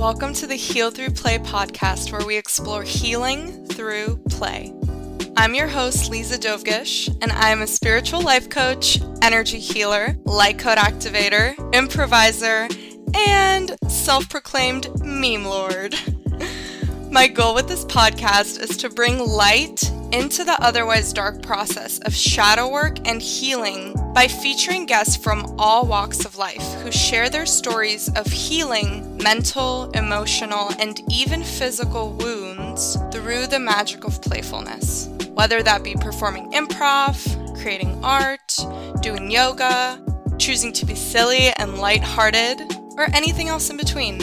Welcome to the Heal Through Play podcast, where we explore healing through play. I'm your host, Liza Dovgish, and I'm a spiritual life coach, energy healer, light code activator, improviser, and self proclaimed meme lord. My goal with this podcast is to bring light into the otherwise dark process of shadow work and healing by featuring guests from all walks of life who share their stories of healing mental, emotional, and even physical wounds through the magic of playfulness. Whether that be performing improv, creating art, doing yoga, choosing to be silly and lighthearted, or anything else in between.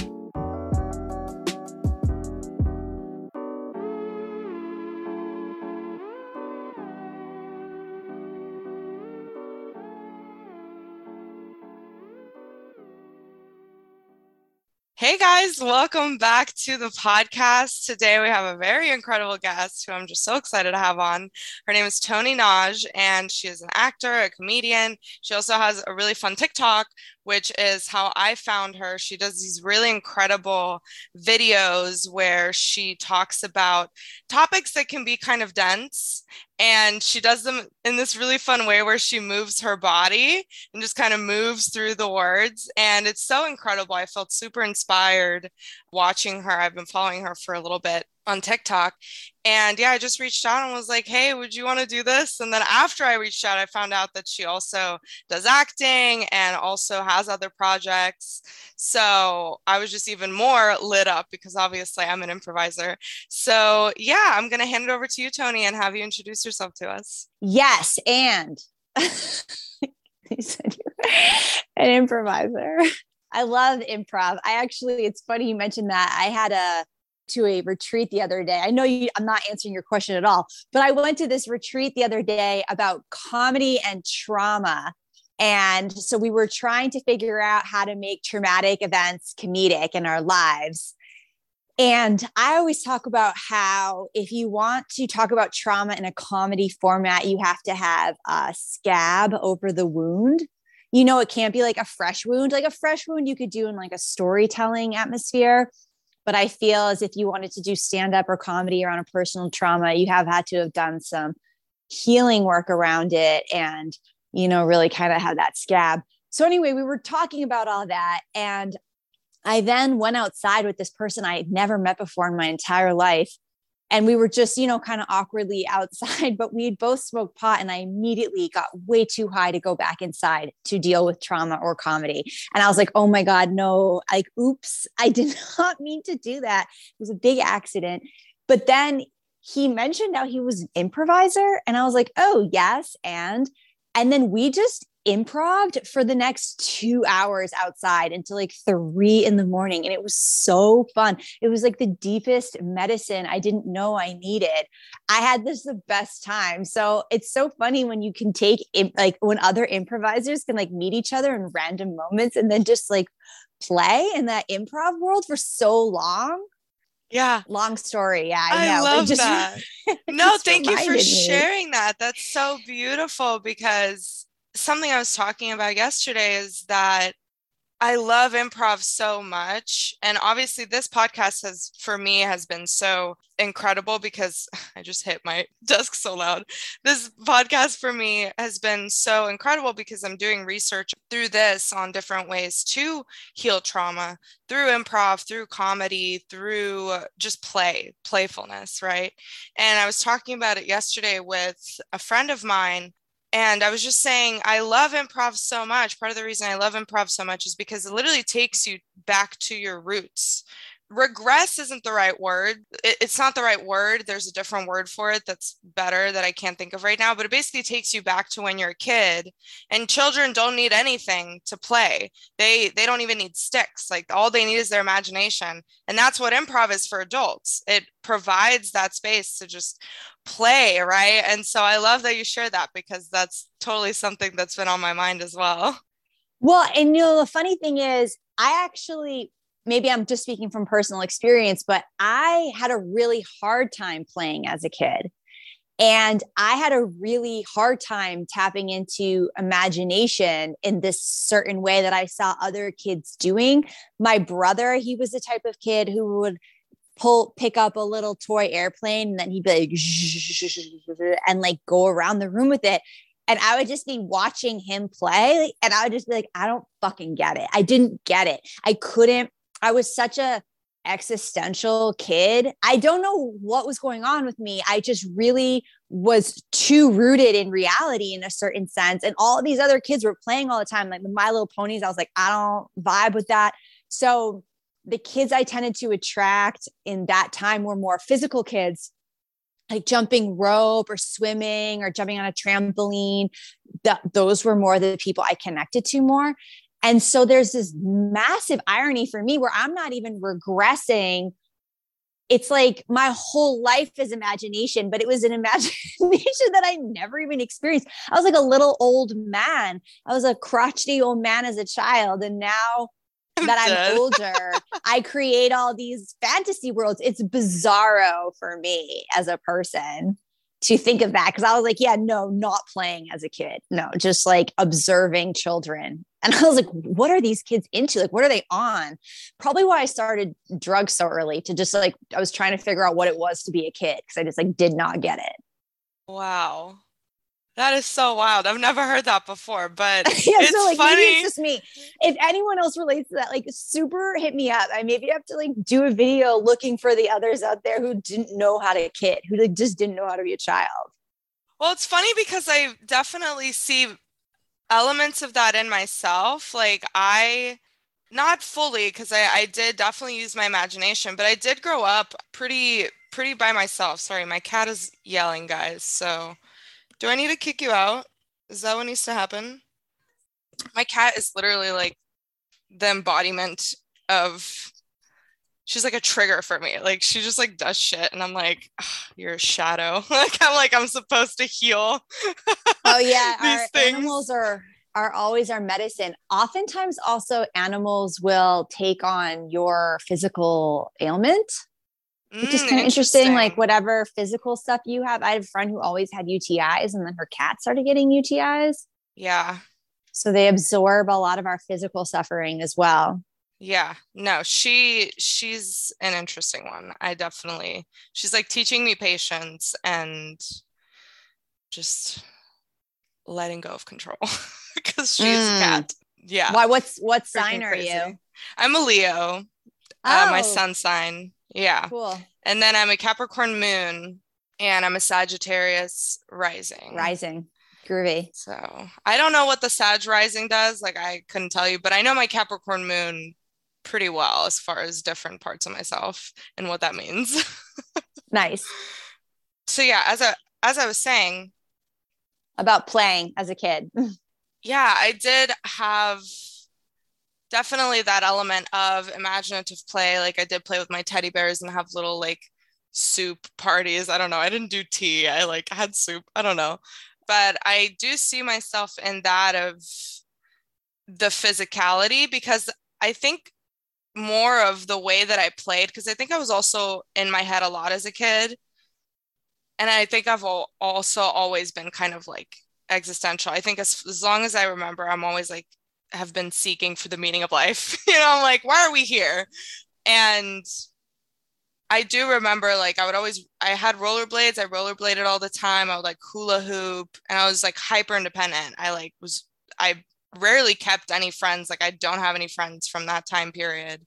Hey guys, welcome back to the podcast. Today we have a very incredible guest who I'm just so excited to have on. Her name is Toni Nagy, and she is an actor, a comedian. She also has a really fun TikTok, which is how I found her. She does these really incredible videos where she talks about topics that can be kind of dense and she does them in this really fun way where she moves her body and just kind of moves through the words and it's so incredible. I felt super inspired watching her. I've been following her for a little bit on TikTok. And yeah, I just reached out and was like, hey, would you want to do this? And then after I reached out, I found out that she also does acting and also has other projects. So I was just even more lit up because obviously I'm an improviser. So yeah, I'm going to hand it over to you, Toni, and have you introduce yourself to us. Yes. And you said you're an improviser. I love improv. I actually, it's funny you mentioned that. I had a to a retreat the other day. I know you, I'm not answering your question at all, but I went to this retreat the other day about comedy and trauma. And so we were trying to figure out how to make traumatic events comedic in our lives. And I always talk about how if you want to talk about trauma in a comedy format, you have to have a scab over the wound. You know, it can't be like a fresh wound. Like a fresh wound, you could do in like a storytelling atmosphere but I feel as if you wanted to do stand up or comedy around a personal trauma, you have had to have done some healing work around it and, you know, really kind of have that scab. So, anyway, we were talking about all that. And I then went outside with this person I had never met before in my entire life and we were just you know kind of awkwardly outside but we had both smoked pot and i immediately got way too high to go back inside to deal with trauma or comedy. And i was like oh my god no like oops i did not mean to do that. It was a big accident. But then he mentioned how he was an improviser and i was like oh yes and and then we just improv for the next two hours outside until like three in the morning. And it was so fun. It was like the deepest medicine I didn't know I needed. I had this the best time. So it's so funny when you can take like when other improvisers can like meet each other in random moments and then just like play in that improv world for so long. Yeah. Long story. Yeah. I, I love just, that. no, thank you for me. sharing that. That's so beautiful because something I was talking about yesterday is that I love improv so much. And obviously this podcast has for me has been so incredible because I just hit my desk so loud. This podcast for me has been so incredible because I'm doing research through this on different ways to heal trauma through improv, through comedy, through just play, playfulness, right? And I was talking about it yesterday with a friend of mine and I was just saying, I love improv so much. Part of the reason I love improv so much is because it literally takes you back to your roots. Regress isn't the right word. it's not the right word. There's a different word for it that's better that I can't think of right now, but it basically takes you back to when you're a kid. And children don't need anything to play. They they don't even need sticks. Like all they need is their imagination. And that's what improv is for adults. It provides that space to just play, right? And so I love that you share that because that's totally something that's been on my mind as well. Well, and you know, the funny thing is, I actually, maybe I'm just speaking from personal experience, but I had a really hard time playing as a kid. And I had a really hard time tapping into imagination in this certain way that I saw other kids doing. My brother, he was the type of kid who would pull pick up a little toy airplane and then he'd be like and like go around the room with it and I would just be watching him play and I would just be like I don't fucking get it. I didn't get it. I couldn't I was such a existential kid. I don't know what was going on with me. I just really was too rooted in reality in a certain sense. And all these other kids were playing all the time, like My Little Ponies. I was like, I don't vibe with that. So the kids I tended to attract in that time were more physical kids, like jumping rope or swimming or jumping on a trampoline. That those were more the people I connected to more. And so there's this massive irony for me where I'm not even regressing. It's like my whole life is imagination, but it was an imagination that I never even experienced. I was like a little old man. I was a crotchety old man as a child. And now that I'm older, I create all these fantasy worlds. It's bizarro for me as a person to think of that because I was like, yeah, no, not playing as a kid. No, just like observing children. And I was like, what are these kids into? Like, what are they on? Probably why I started drugs so early to just like, I was trying to figure out what it was to be a kid because I just like did not get it. Wow. That is so wild. I've never heard that before, but yeah, it's so like funny. maybe it's just me. If anyone else relates to that, like super hit me up. I maybe have to like do a video looking for the others out there who didn't know how to kid, who like just didn't know how to be a child. Well, it's funny because I definitely see elements of that in myself. Like I not fully because I, I did definitely use my imagination, but I did grow up pretty pretty by myself. Sorry, my cat is yelling, guys. So do I need to kick you out? Is that what needs to happen? My cat is literally like the embodiment of she's like a trigger for me. Like she just like does shit and I'm like, you're a shadow. like I'm like I'm supposed to heal. oh yeah. These our things. animals are are always our medicine. Oftentimes also animals will take on your physical ailment mm, kind of interesting. interesting. Like whatever physical stuff you have. I have a friend who always had UTIs and then her cat started getting UTIs. Yeah. So they absorb a lot of our physical suffering as well. Yeah. No, she she's an interesting one. I definitely she's like teaching me patience and just letting go of control because she's mm. a cat. Yeah. Why what's what sign are crazy. you? I'm a Leo. Oh. Uh, my oh. sun sign. Yeah. Cool. And then I'm a Capricorn moon and I'm a Sagittarius rising. Rising. Groovy. So I don't know what the Sag rising does. Like I couldn't tell you, but I know my Capricorn moon pretty well as far as different parts of myself and what that means. nice. So yeah, as a as I was saying about playing as a kid. yeah, I did have definitely that element of imaginative play. Like I did play with my teddy bears and have little like soup parties. I don't know. I didn't do tea. I like had soup. I don't know. But I do see myself in that of the physicality because I think more of the way that I played because I think I was also in my head a lot as a kid. And I think I've also always been kind of like existential. I think as, as long as I remember, I'm always like have been seeking for the meaning of life. you know, I'm like, why are we here? And I do remember like I would always I had rollerblades, I rollerbladed all the time. I would like hula hoop and I was like hyper independent. I like was I rarely kept any friends. Like I don't have any friends from that time period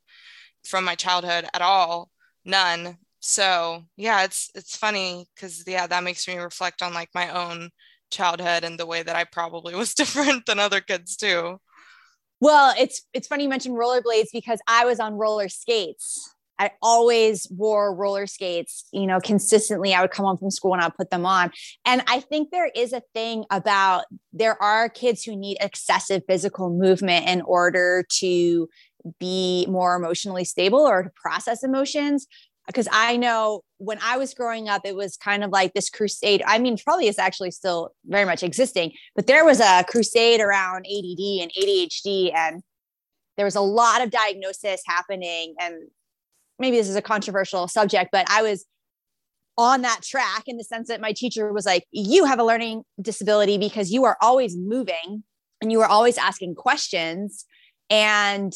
from my childhood at all. None. So yeah, it's it's funny because yeah, that makes me reflect on like my own childhood and the way that I probably was different than other kids too. Well, it's it's funny you mentioned rollerblades because I was on roller skates. I always wore roller skates, you know, consistently. I would come home from school and I'd put them on. And I think there is a thing about there are kids who need excessive physical movement in order to be more emotionally stable or to process emotions because I know when I was growing up, it was kind of like this crusade. I mean, probably it's actually still very much existing, but there was a crusade around ADD and ADHD, and there was a lot of diagnosis happening. And maybe this is a controversial subject, but I was on that track in the sense that my teacher was like, You have a learning disability because you are always moving and you are always asking questions. And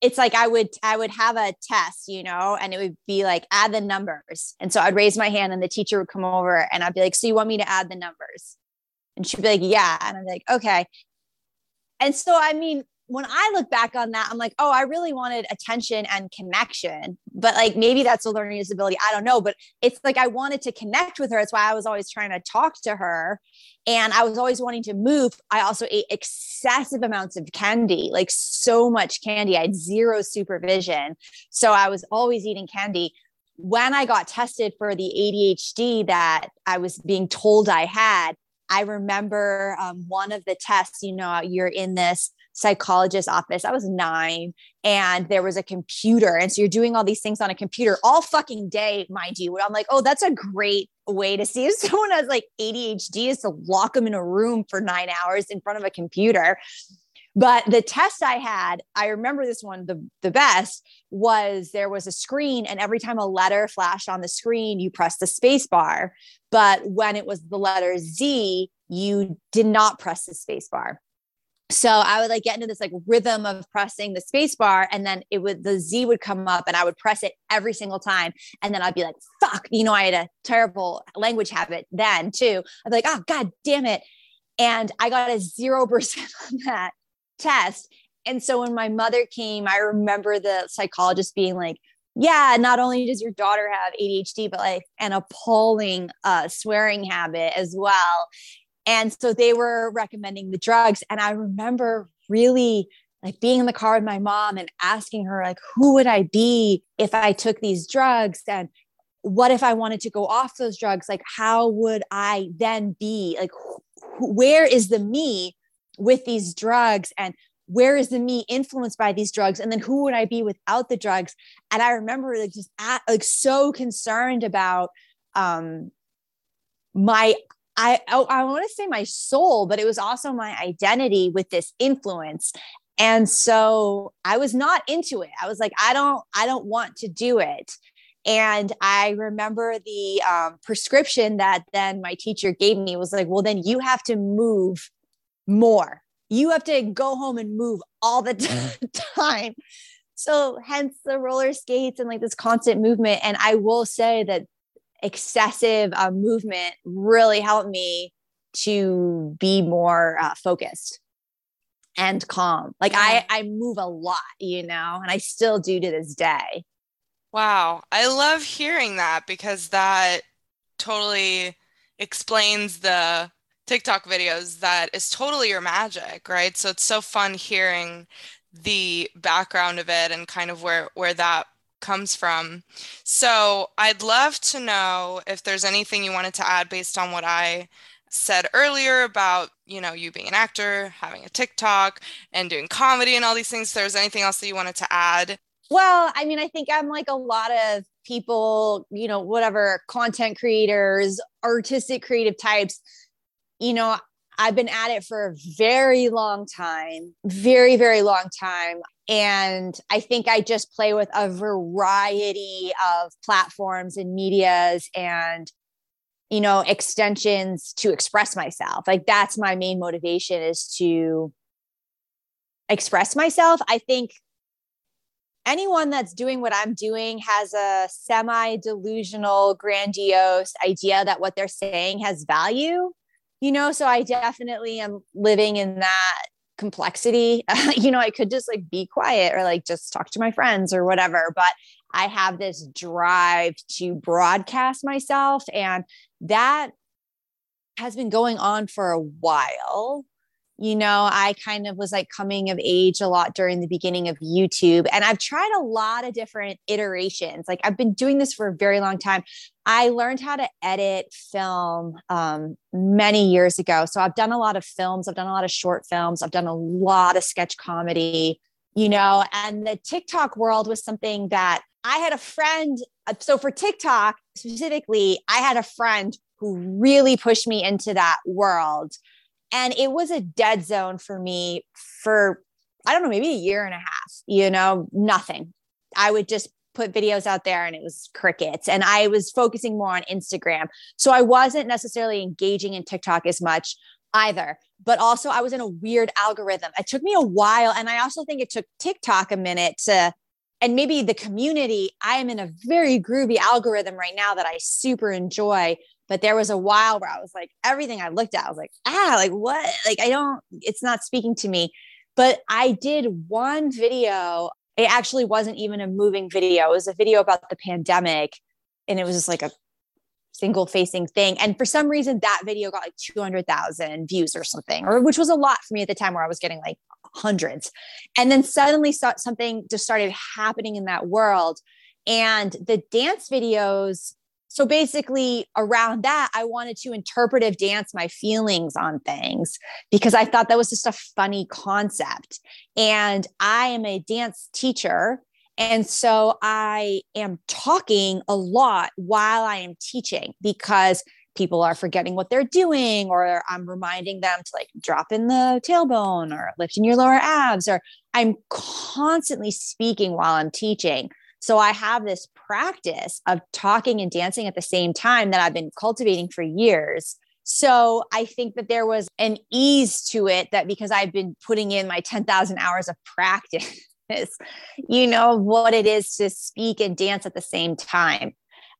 it's like I would I would have a test, you know, and it would be like add the numbers. And so I'd raise my hand and the teacher would come over and I'd be like, So you want me to add the numbers? And she'd be like, Yeah. And I'm like, okay. And so I mean, when I look back on that, I'm like, oh, I really wanted attention and connection. But like maybe that's a learning disability. I don't know. But it's like I wanted to connect with her. That's why I was always trying to talk to her. And I was always wanting to move. I also ate excessive amounts of candy, like so much candy. I had zero supervision. So I was always eating candy. When I got tested for the ADHD that I was being told I had, I remember um, one of the tests, you know, you're in this psychologist office. I was nine and there was a computer. And so you're doing all these things on a computer all fucking day, mind you. I'm like, oh, that's a great way to see if someone has like ADHD is to lock them in a room for nine hours in front of a computer. But the test I had, I remember this one the, the best was there was a screen, and every time a letter flashed on the screen, you press the space bar. But when it was the letter Z, you did not press the space bar so I would like get into this like rhythm of pressing the space bar and then it would the Z would come up and I would press it every single time. And then I'd be like, fuck, you know, I had a terrible language habit then too. I'd be like, oh god damn it. And I got a zero percent on that test. And so when my mother came, I remember the psychologist being like, yeah, not only does your daughter have ADHD, but like an appalling uh, swearing habit as well. And so they were recommending the drugs. And I remember really like being in the car with my mom and asking her, like, who would I be if I took these drugs? And what if I wanted to go off those drugs? Like, how would I then be? Like, wh- where is the me with these drugs? And where is the me influenced by these drugs and then who would i be without the drugs and i remember like just at, like so concerned about um my I oh, I want to say my soul, but it was also my identity with this influence. And so I was not into it. I was like, I don't, I don't want to do it. And I remember the um, prescription that then my teacher gave me was like, well, then you have to move more. You have to go home and move all the t- time. So hence the roller skates and like this constant movement. And I will say that excessive uh, movement really helped me to be more uh, focused and calm. Like I, I move a lot, you know, and I still do to this day. Wow. I love hearing that because that totally explains the TikTok videos that is totally your magic, right? So it's so fun hearing the background of it and kind of where where that comes from. So I'd love to know if there's anything you wanted to add based on what I said earlier about, you know, you being an actor, having a TikTok and doing comedy and all these things. If there's anything else that you wanted to add. Well, I mean, I think I'm like a lot of people, you know, whatever content creators, artistic creative types, you know, I've been at it for a very long time, very, very long time. And I think I just play with a variety of platforms and medias and, you know, extensions to express myself. Like that's my main motivation is to express myself. I think anyone that's doing what I'm doing has a semi delusional, grandiose idea that what they're saying has value. You know, so I definitely am living in that complexity. you know, I could just like be quiet or like just talk to my friends or whatever, but I have this drive to broadcast myself and that has been going on for a while you know, I kind of was like coming of age a lot during the beginning of YouTube. And I've tried a lot of different iterations. Like I've been doing this for a very long time. I learned how to edit film um, many years ago. So I've done a lot of films, I've done a lot of short films, I've done a lot of sketch comedy, you know, and the TikTok world was something that I had a friend. Uh, so for TikTok specifically, I had a friend who really pushed me into that world and it was a dead zone for me for, I don't know, maybe a year and a half, you know, nothing. I would just put videos out there and it was crickets. And I was focusing more on Instagram. So I wasn't necessarily engaging in TikTok as much either. But also, I was in a weird algorithm. It took me a while. And I also think it took TikTok a minute to, and maybe the community. I am in a very groovy algorithm right now that I super enjoy. But there was a while where I was like, everything I looked at, I was like, ah, like what? Like, I don't, it's not speaking to me. But I did one video. It actually wasn't even a moving video, it was a video about the pandemic. And it was just like a single facing thing. And for some reason, that video got like 200,000 views or something, or which was a lot for me at the time where I was getting like hundreds. And then suddenly something just started happening in that world. And the dance videos so basically, around that, I wanted to interpretive dance my feelings on things because I thought that was just a funny concept. And I am a dance teacher. And so I am talking a lot while I am teaching because people are forgetting what they're doing, or I'm reminding them to like drop in the tailbone or lift in your lower abs, or I'm constantly speaking while I'm teaching. So I have this practice of talking and dancing at the same time that I've been cultivating for years. So I think that there was an ease to it that because I've been putting in my 10,000 hours of practice, you know, what it is to speak and dance at the same time.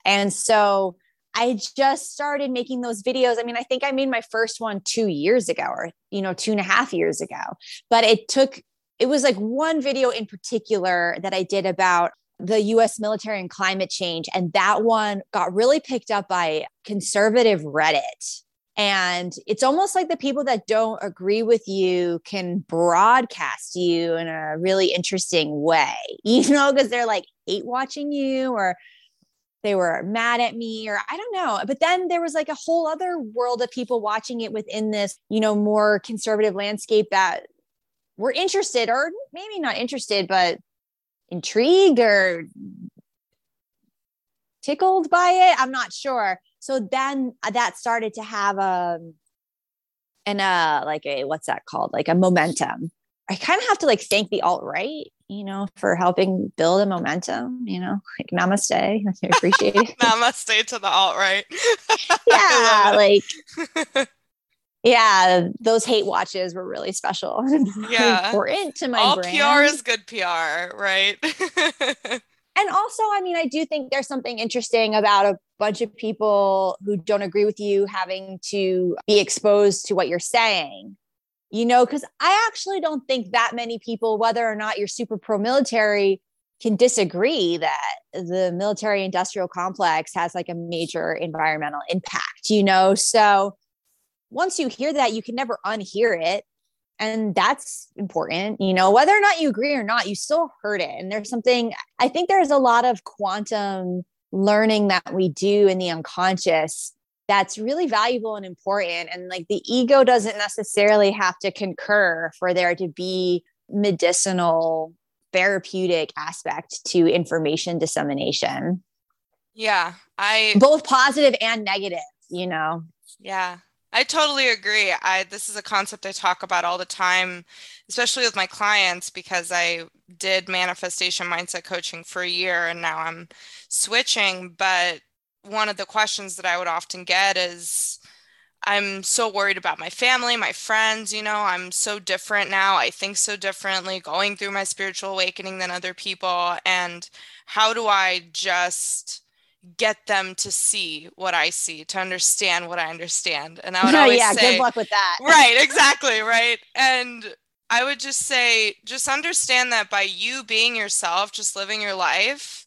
And so I just started making those videos. I mean, I think I made my first one two years ago or, you know, two and a half years ago, but it took, it was like one video in particular that I did about the US military and climate change. And that one got really picked up by conservative Reddit. And it's almost like the people that don't agree with you can broadcast you in a really interesting way, you know, because they're like hate watching you or they were mad at me or I don't know. But then there was like a whole other world of people watching it within this, you know, more conservative landscape that were interested or maybe not interested, but intrigued or tickled by it. I'm not sure. So then that started to have a um, and uh like a what's that called? Like a momentum. I kind of have to like thank the alt right, you know, for helping build a momentum. You know, like namaste. I appreciate it. namaste to the alt right. yeah, like yeah, those hate watches were really special. yeah. important to my All brand. PR is good PR, right? and also, I mean, I do think there's something interesting about a bunch of people who don't agree with you having to be exposed to what you're saying. You know, because I actually don't think that many people, whether or not you're super pro military, can disagree that the military industrial complex has like a major environmental impact, you know? So, once you hear that, you can never unhear it. And that's important, you know, whether or not you agree or not, you still heard it. And there's something, I think there's a lot of quantum learning that we do in the unconscious that's really valuable and important. And like the ego doesn't necessarily have to concur for there to be medicinal, therapeutic aspect to information dissemination. Yeah. I both positive and negative, you know. Yeah. I totally agree. I this is a concept I talk about all the time, especially with my clients because I did manifestation mindset coaching for a year and now I'm switching, but one of the questions that I would often get is I'm so worried about my family, my friends, you know, I'm so different now. I think so differently, going through my spiritual awakening than other people and how do I just get them to see what I see, to understand what I understand. And I would always yeah, say, good luck with that. right, exactly, right. And I would just say, just understand that by you being yourself, just living your life,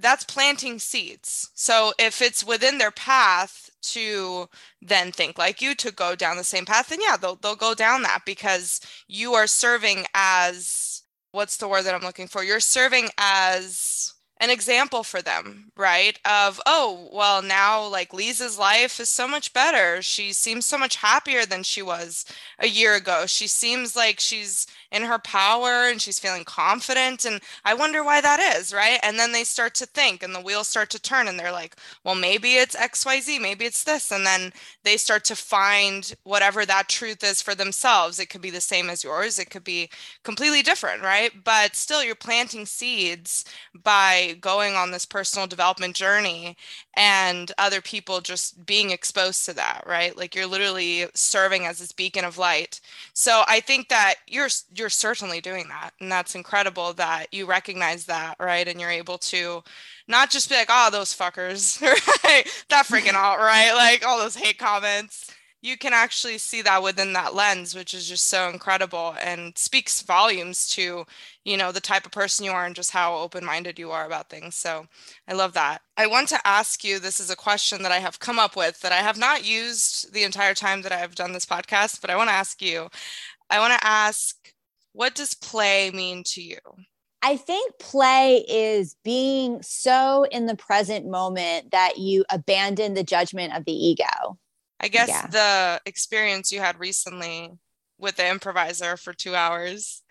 that's planting seeds. So if it's within their path to then think like you, to go down the same path, then yeah, they'll they'll go down that because you are serving as what's the word that I'm looking for? You're serving as an example for them, right? Of, oh, well, now like Liza's life is so much better. She seems so much happier than she was a year ago. She seems like she's in her power and she's feeling confident. And I wonder why that is, right? And then they start to think and the wheels start to turn and they're like, well, maybe it's XYZ, maybe it's this. And then they start to find whatever that truth is for themselves. It could be the same as yours, it could be completely different, right? But still, you're planting seeds by going on this personal development journey and other people just being exposed to that right? Like you're literally serving as this beacon of light. So i think that you're you're certainly doing that and that's incredible that you recognize that right? And you're able to not just be like oh those fuckers right? That freaking out right? Like all those hate comments you can actually see that within that lens which is just so incredible and speaks volumes to you know the type of person you are and just how open-minded you are about things. So i love that. I want to ask you this is a question that i have come up with that i have not used the entire time that i've done this podcast but i want to ask you. I want to ask what does play mean to you? I think play is being so in the present moment that you abandon the judgment of the ego. I guess yeah. the experience you had recently with the improviser for two hours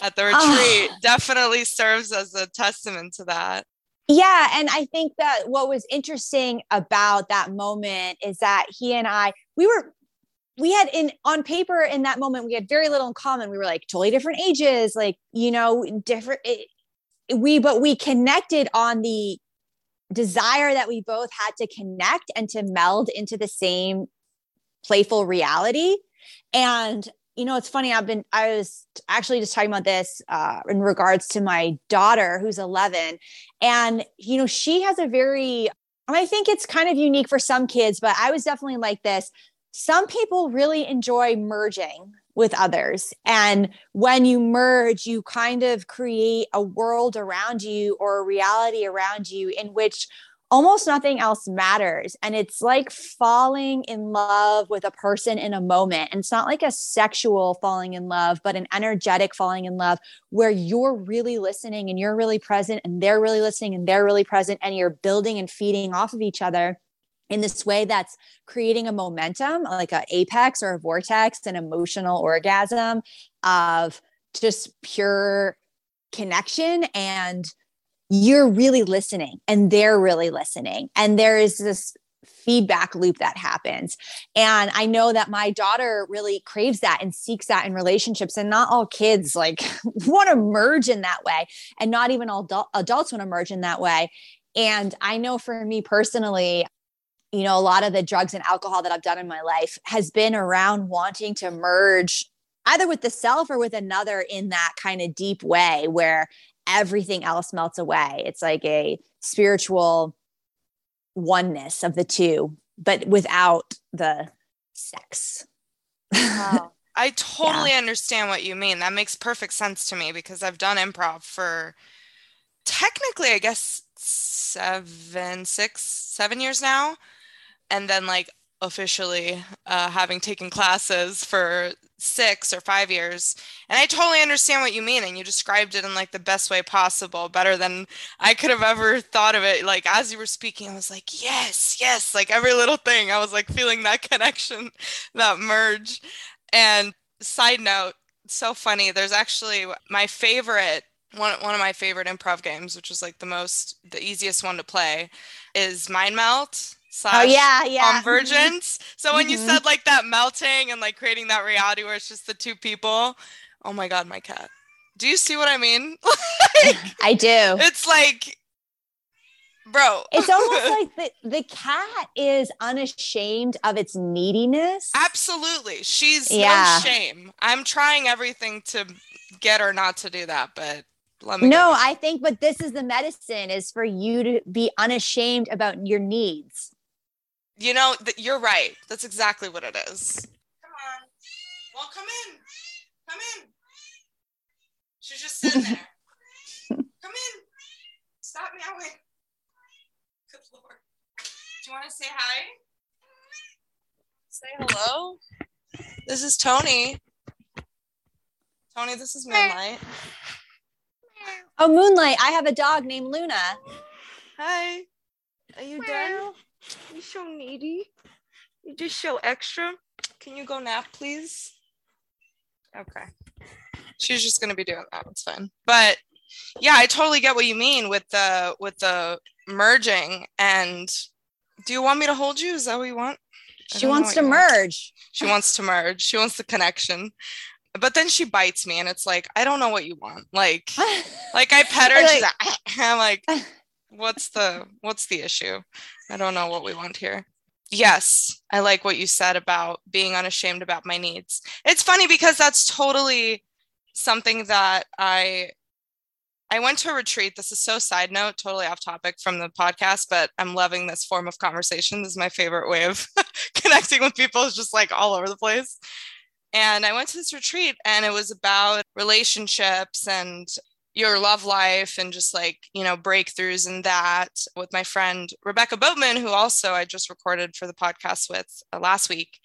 at the oh. retreat oh. definitely serves as a testament to that. Yeah. And I think that what was interesting about that moment is that he and I, we were, we had in on paper in that moment, we had very little in common. We were like totally different ages, like, you know, different. It, we, but we connected on the desire that we both had to connect and to meld into the same playful reality. And you know, it's funny. I've been, I was actually just talking about this uh, in regards to my daughter who's 11. And, you know, she has a very, I think it's kind of unique for some kids, but I was definitely like this. Some people really enjoy merging with others. And when you merge, you kind of create a world around you or a reality around you in which almost nothing else matters. And it's like falling in love with a person in a moment. And it's not like a sexual falling in love, but an energetic falling in love where you're really listening and you're really present and they're really listening and they're really present and you're building and feeding off of each other in this way that's creating a momentum like an apex or a vortex an emotional orgasm of just pure connection. And you're really listening and they're really listening. And there is this feedback loop that happens. And i know that my daughter really craves that and seeks that in relationships. And not all kids like want to merge in that way. And not even all adult, adults want to merge in that way. And i know for me personally you know, a lot of the drugs and alcohol that I've done in my life has been around wanting to merge either with the self or with another in that kind of deep way where everything else melts away. It's like a spiritual oneness of the two, but without the sex. Wow. I totally yeah. understand what you mean. That makes perfect sense to me because I've done improv for technically, I guess, seven, six, seven years now and then like officially uh, having taken classes for six or five years. And i totally understand what you mean and you described it in like the best way possible better than i could have ever thought of it. Like as you were speaking i was like yes yes like every little thing i was like feeling that connection that merge. And side note so funny there's actually my favorite one, one of my favorite improv games which was like the most the easiest one to play is mind meld slash oh, yeah, yeah. convergence. So when mm-hmm. you said like that melting and like creating that reality where it's just the two people, oh my god, my cat. Do you see what I mean? like, I do. It's like bro. it's almost like the, the cat is unashamed of its neediness. Absolutely. She's yeah. no shame. I'm trying everything to get her not to do that, but let me no, go. I think but this is the medicine is for you to be unashamed about your needs. You know, th- you're right. That's exactly what it is. Come on. Well, come in. Come in. She's just sitting there. come in. Stop meowing. Good Lord. Do you want to say hi? Say hello. This is Toni. Toni, this is Moonlight. Oh, Moonlight. I have a dog named Luna. Hi. Are you done? You so needy. You just so extra. Can you go nap, please? Okay. She's just gonna be doing that. It's fine. But yeah, I totally get what you mean with the with the merging. And do you want me to hold you? Is that what you want? She wants to merge. Want. She wants to merge. She wants the connection. But then she bites me, and it's like I don't know what you want. Like, like I pet her. like, like I'm like, what's the what's the issue? I don't know what we want here. Yes, I like what you said about being unashamed about my needs. It's funny because that's totally something that I I went to a retreat. This is so side note, totally off topic from the podcast, but I'm loving this form of conversation. This is my favorite way of connecting with people, it's just like all over the place. And I went to this retreat and it was about relationships and your love life and just like, you know, breakthroughs and that with my friend Rebecca Boatman, who also I just recorded for the podcast with uh, last week.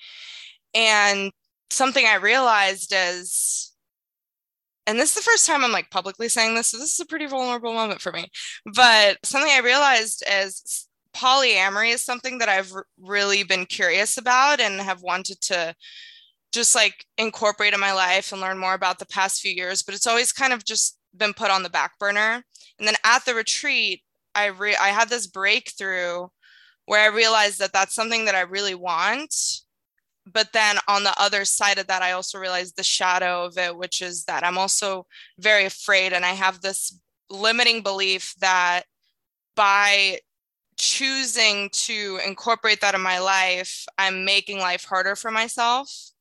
And something I realized is and this is the first time I'm like publicly saying this, so this is a pretty vulnerable moment for me. But something I realized is polyamory is something that I've r- really been curious about and have wanted to just like incorporate in my life and learn more about the past few years, but it's always kind of just been put on the back burner. And then at the retreat, I re- I had this breakthrough where I realized that that's something that I really want but then on the other side of that i also realized the shadow of it which is that i'm also very afraid and i have this limiting belief that by choosing to incorporate that in my life i'm making life harder for myself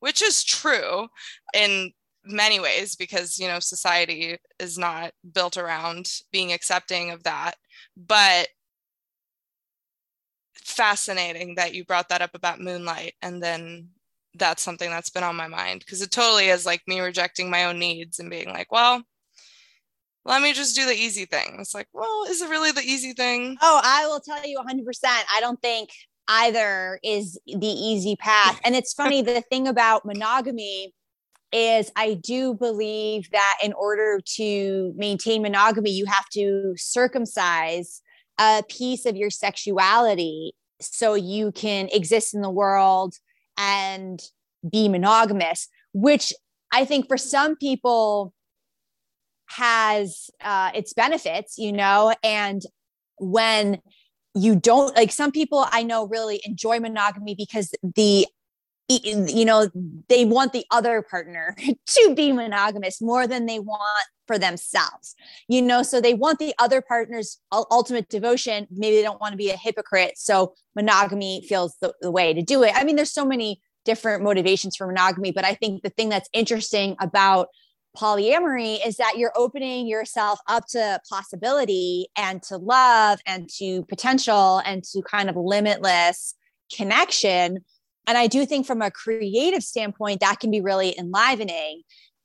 which is true in many ways because you know society is not built around being accepting of that but fascinating that you brought that up about moonlight and then that's something that's been on my mind because it totally is like me rejecting my own needs and being like well let me just do the easy thing. It's like well is it really the easy thing? Oh i will tell you 100% i don't think either is the easy path. And it's funny the thing about monogamy is I do believe that in order to maintain monogamy, you have to circumcise a piece of your sexuality so you can exist in the world and be monogamous, which I think for some people has uh, its benefits, you know, and when you don't like some people I know really enjoy monogamy because the you know they want the other partner to be monogamous more than they want for themselves you know? So they want the other partner's ultimate devotion. Maybe they don't want to be a hypocrite so monogamy feels the, the way to do it. I mean there's so many different motivations for monogamy but i think the thing that's interesting about polyamory is that you're opening yourself up to possibility and to love and to potential and to kind of limitless connection and I do think from a creative standpoint, that can be really enlivening.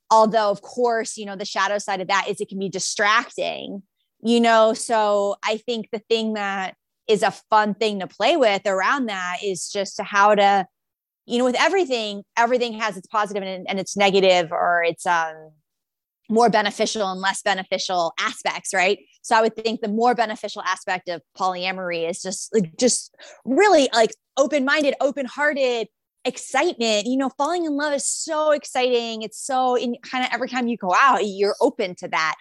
Although, of course, you know, the shadow side of that is it can be distracting, you know. So I think the thing that is a fun thing to play with around that is just how to, you know, with everything, everything has its positive and, and its negative or its um more beneficial and less beneficial aspects right so i would think the more beneficial aspect of polyamory is just like just really like open-minded open-hearted excitement you know falling in love is so exciting it's so in kind of every time you go out you're open to that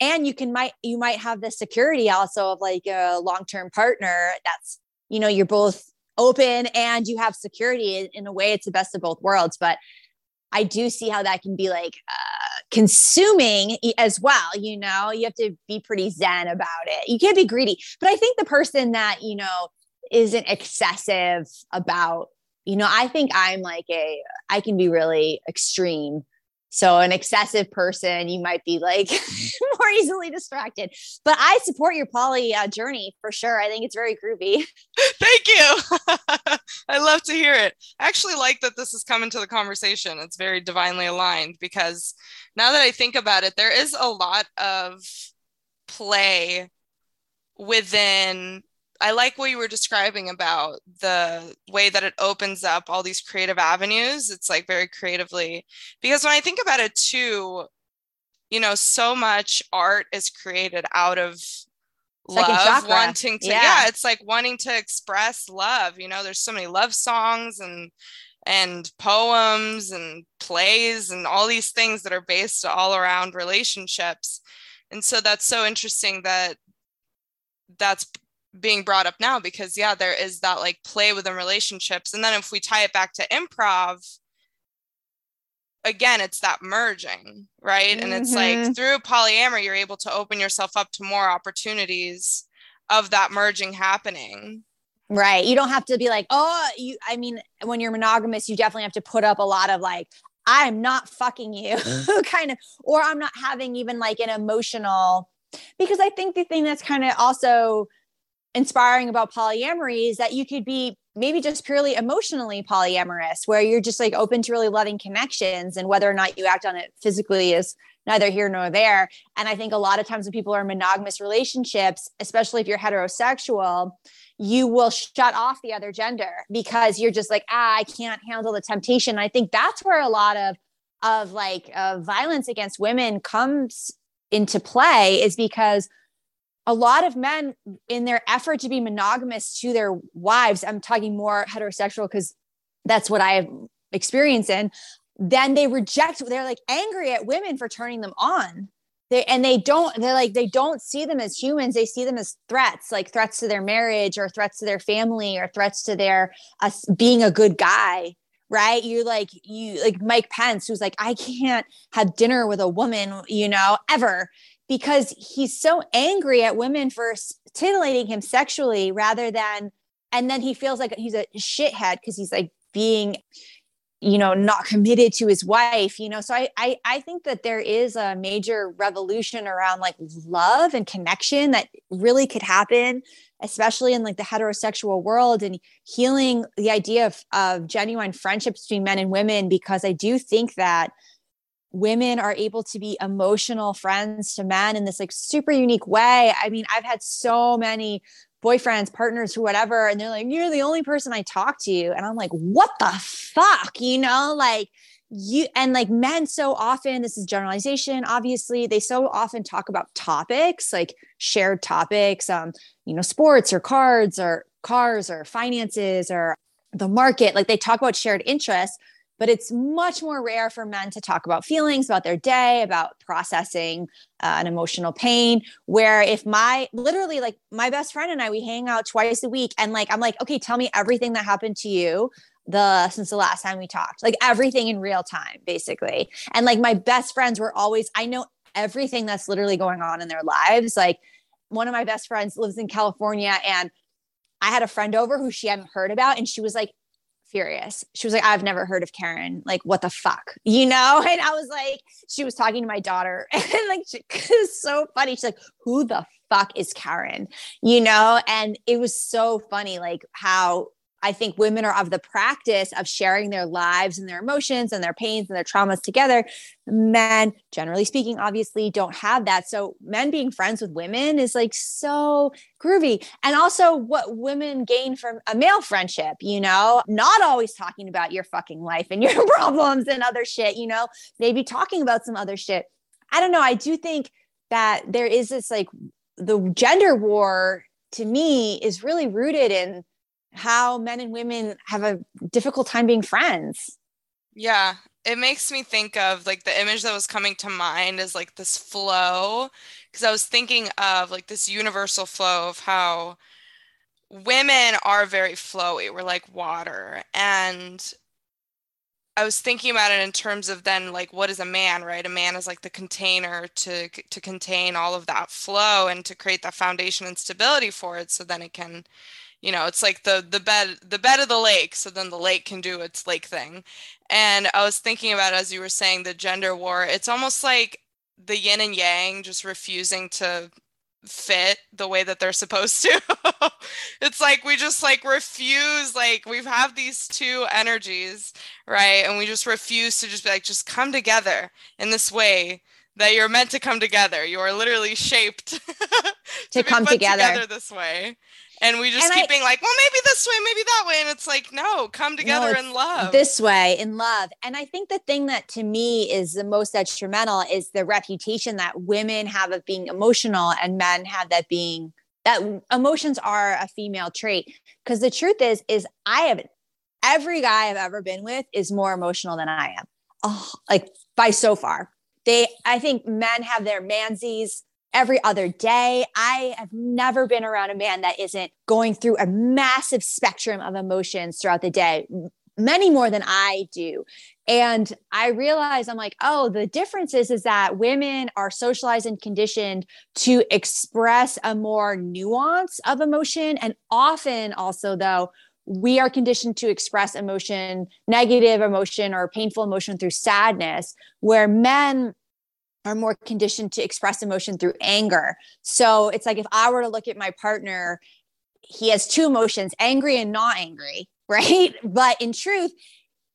and you can might you might have the security also of like a long-term partner that's you know you're both open and you have security in, in a way it's the best of both worlds but I do see how that can be like uh, consuming as well. You know, you have to be pretty zen about it. You can't be greedy. But I think the person that, you know, isn't excessive about, you know, I think I'm like a, I can be really extreme so, an excessive person, you might be like more easily distracted. But I support your poly uh, journey for sure. I think it's very groovy. Thank you. I love to hear it. I actually like that this is coming to the conversation. It's very divinely aligned because now that I think about it, there is a lot of play within I like what you were describing about the way that it opens up all these creative avenues. It's like very creatively, because when I think about it too, you know, so much art is created out of love, wanting to, yeah. yeah, it's like wanting to express love. You know, there's so many love songs and, and poems and plays and all these things that are based all around relationships. And so that's so interesting that that's being brought up now because yeah there is that like play within relationships and then if we tie it back to improv again it's that merging right mm-hmm. and it's like mm-hmm. through polyamory you're able to open yourself up to more opportunities of that merging happening. Right. You don't have to be like, oh, you, I mean, when you're monogamous, you definitely have to put up a lot of like, I'm not fucking you kind of, or I'm not having even like an emotional, because I think the thing that's kind of also inspiring about polyamory is that you could be maybe just purely emotionally polyamorous, where you're just like open to really loving connections and whether or not you act on it physically is neither here nor there. And I think a lot of times when people are in monogamous relationships, especially if you're heterosexual, you will shut off the other gender because you're just like, ah, I can't handle the temptation. I think that's where a lot of of like uh, violence against women comes into play is because a lot of men in their effort to be monogamous to their wives i'm talking more heterosexual because that's what i have experience in then they reject they're like angry at women for turning them on. They and they don't they're like they don't see them as humans they see them as threats like threats to their marriage or threats to their family or threats to their uh, being a good guy right? You like you like mike pence who's like i can't have dinner with a woman you know ever because he's so angry at women for titillating him sexually rather than and then he feels like he's a shithead because he's like being you know not committed to his wife you know? So I, I i think that there is a major revolution around like love and connection that really could happen especially in like the heterosexual world and healing the idea of, of genuine friendships between men and women because i do think that women are able to be emotional friends to men in this like super unique way. I mean, I've had so many boyfriends, partners, who whatever, and they're like, "You're the only person I talk to," and I'm like, "What the fuck?" You know, like you and like men so often this is generalization obviously they so often talk about topics like shared topics um you know sports or cards or cars or finances or the market like they talk about shared interests but it's much more rare for men to talk about feelings about their day about processing uh, an emotional pain where if my literally like my best friend and i we hang out twice a week and like i'm like okay tell me everything that happened to you the since the last time we talked. Like everything in real time basically. And like my best friends were always i know everything that's literally going on in their lives. Like one of my best friends lives in california and I had a friend over who she hadn't heard about, and she was like, furious. She was like, I've never heard of Karen. Like, what the fuck? You know? And I was like, she was talking to my daughter and like, it's so funny. She's like, who the fuck is Karen? You know? And it was so funny, like how I think women are of the practice of sharing their lives and their emotions and their pains and their traumas together. Men, generally speaking, obviously don't have that. So, men being friends with women is like so groovy. And also, what women gain from a male friendship, you know, not always talking about your fucking life and your problems and other shit, you know, maybe talking about some other shit. I don't know. I do think that there is this like the gender war to me is really rooted in how men and women have a difficult time being friends. Yeah, it makes me think of like the image that was coming to mind is like this flow because I was thinking of like this universal flow of how women are very flowy. We're like water and I was thinking about it in terms of then like what is a man, right? A man is like the container to to contain all of that flow and to create that foundation and stability for it so then it can you know it's like the the bed the bed of the lake so then the lake can do its lake thing. And i was thinking about as you were saying the gender war it's almost like the yin and yang just refusing to fit the way that they're supposed to. It's like we just like refuse like we have these two energies right? And we just refuse to just be like just come together in this way that you're meant to come together. You are literally shaped to, to come together. together this way and we just and keep I, being like well maybe this way maybe that way. And it's like no come together no, in love. this way in love. And i think the thing that to me is the most detrimental is the reputation that women have of being emotional and men have that being that emotions are a female trait. Because the truth is is i have every guy i've ever been with is more emotional than i am. Oh like by so far. They i think men have their mansies every other day. I have never been around a man that isn't going through a massive spectrum of emotions throughout the day, many more than I do. and i realized i'm like oh the difference is is that women are socialized and conditioned to express a more nuance of emotion and often also though we are conditioned to express emotion negative emotion or painful emotion through sadness where men are more conditioned to express emotion through anger. So it's like if i were to look at my partner he has two emotions angry and not angry right? But in truth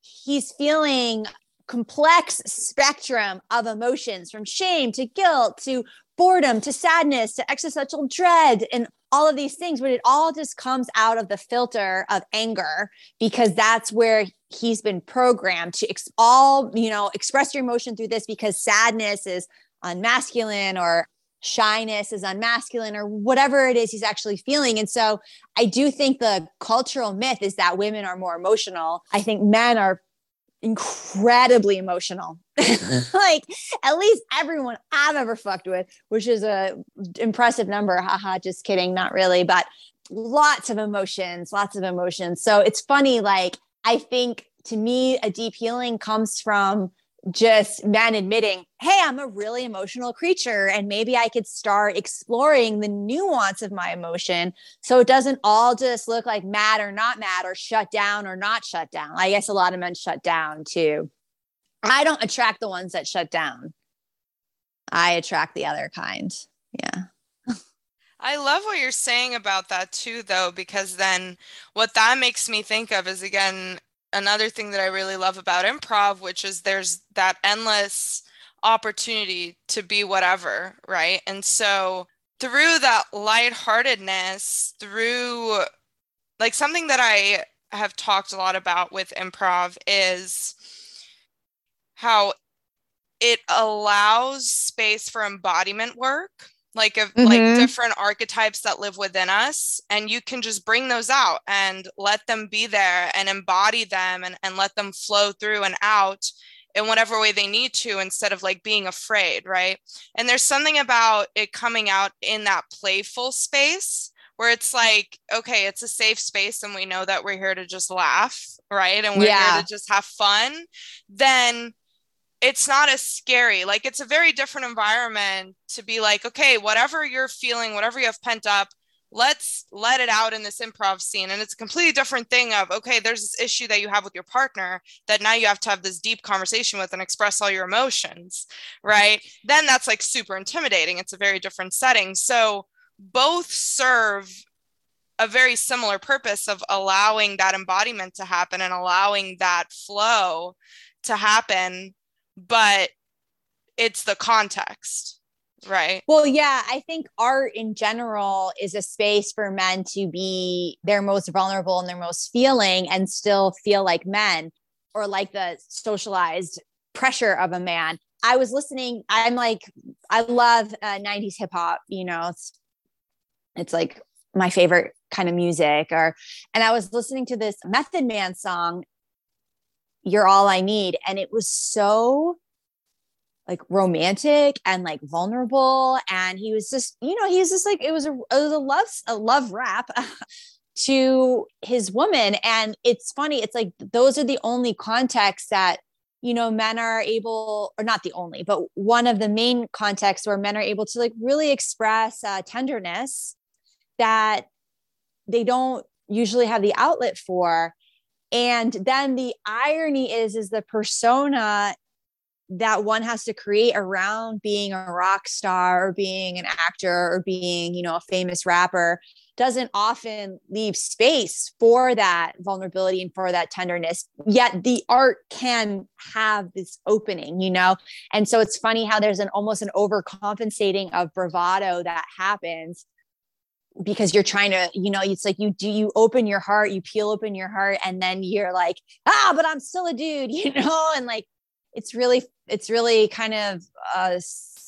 he's feeling complex spectrum of emotions from shame to guilt to boredom to sadness to existential dread and all of these things but it all just comes out of the filter of anger because that's where he's been programmed to ex- all you know express your emotion through this because sadness is unmasculine or shyness is unmasculine or whatever it is he's actually feeling. And so I do think the cultural myth is that women are more emotional. I think men are incredibly emotional. Mm-hmm. like at least everyone I've ever fucked with, which is a impressive number. Haha, just kidding, not really, but lots of emotions, lots of emotions. So it's funny like I think to me a deep healing comes from just men admitting, hey, I'm a really emotional creature, and maybe I could start exploring the nuance of my emotion so it doesn't all just look like mad or not mad or shut down or not shut down. I guess a lot of men shut down too. I don't attract the ones that shut down, I attract the other kind. Yeah. I love what you're saying about that too, though, because then what that makes me think of is again, another thing that I really love about improv, which is there's that endless opportunity to be whatever, right? And so through that lightheartedness, through like something that I have talked a lot about with improv is how it allows space for embodiment work like of mm-hmm. like different archetypes that live within us and you can just bring those out and let them be there and embody them and, and let them flow through and out in whatever way they need to instead of like being afraid right and there's something about it coming out in that playful space where it's like okay it's a safe space and we know that we're here to just laugh right and we're yeah. here to just have fun then it's not as scary. Like it's a very different environment to be like, okay, whatever you're feeling, whatever you have pent up, let's let it out in this improv scene. And it's a completely different thing of, okay, there's this issue that you have with your partner that now you have to have this deep conversation with and express all your emotions, right? Then that's like super intimidating. It's a very different setting. So both serve a very similar purpose of allowing that embodiment to happen and allowing that flow to happen but it's the context right? Well yeah i think art in general is a space for men to be their most vulnerable and their most feeling and still feel like men or like the socialized pressure of a man. I was listening i'm like i love uh, 90s hip hop you know it's it's like my favorite kind of music or and i was listening to this method man song you're all I need. And it was so like romantic and like vulnerable. And he was just, you know, he was just like, it was a, it was a love, a love rap to his woman. And it's funny. It's like, those are the only contexts that, you know, men are able, or not the only, but one of the main contexts where men are able to like really express uh, tenderness that they don't usually have the outlet for and then the irony is is the persona that one has to create around being a rock star or being an actor or being you know a famous rapper doesn't often leave space for that vulnerability and for that tenderness. Yet the art can have this opening you know? And so it's funny how there's an almost an overcompensating of bravado that happens because you're trying to you know it's like you do you open your heart you peel open your heart and then you're like ah but i'm still a dude you know? And like it's really it's really kind of a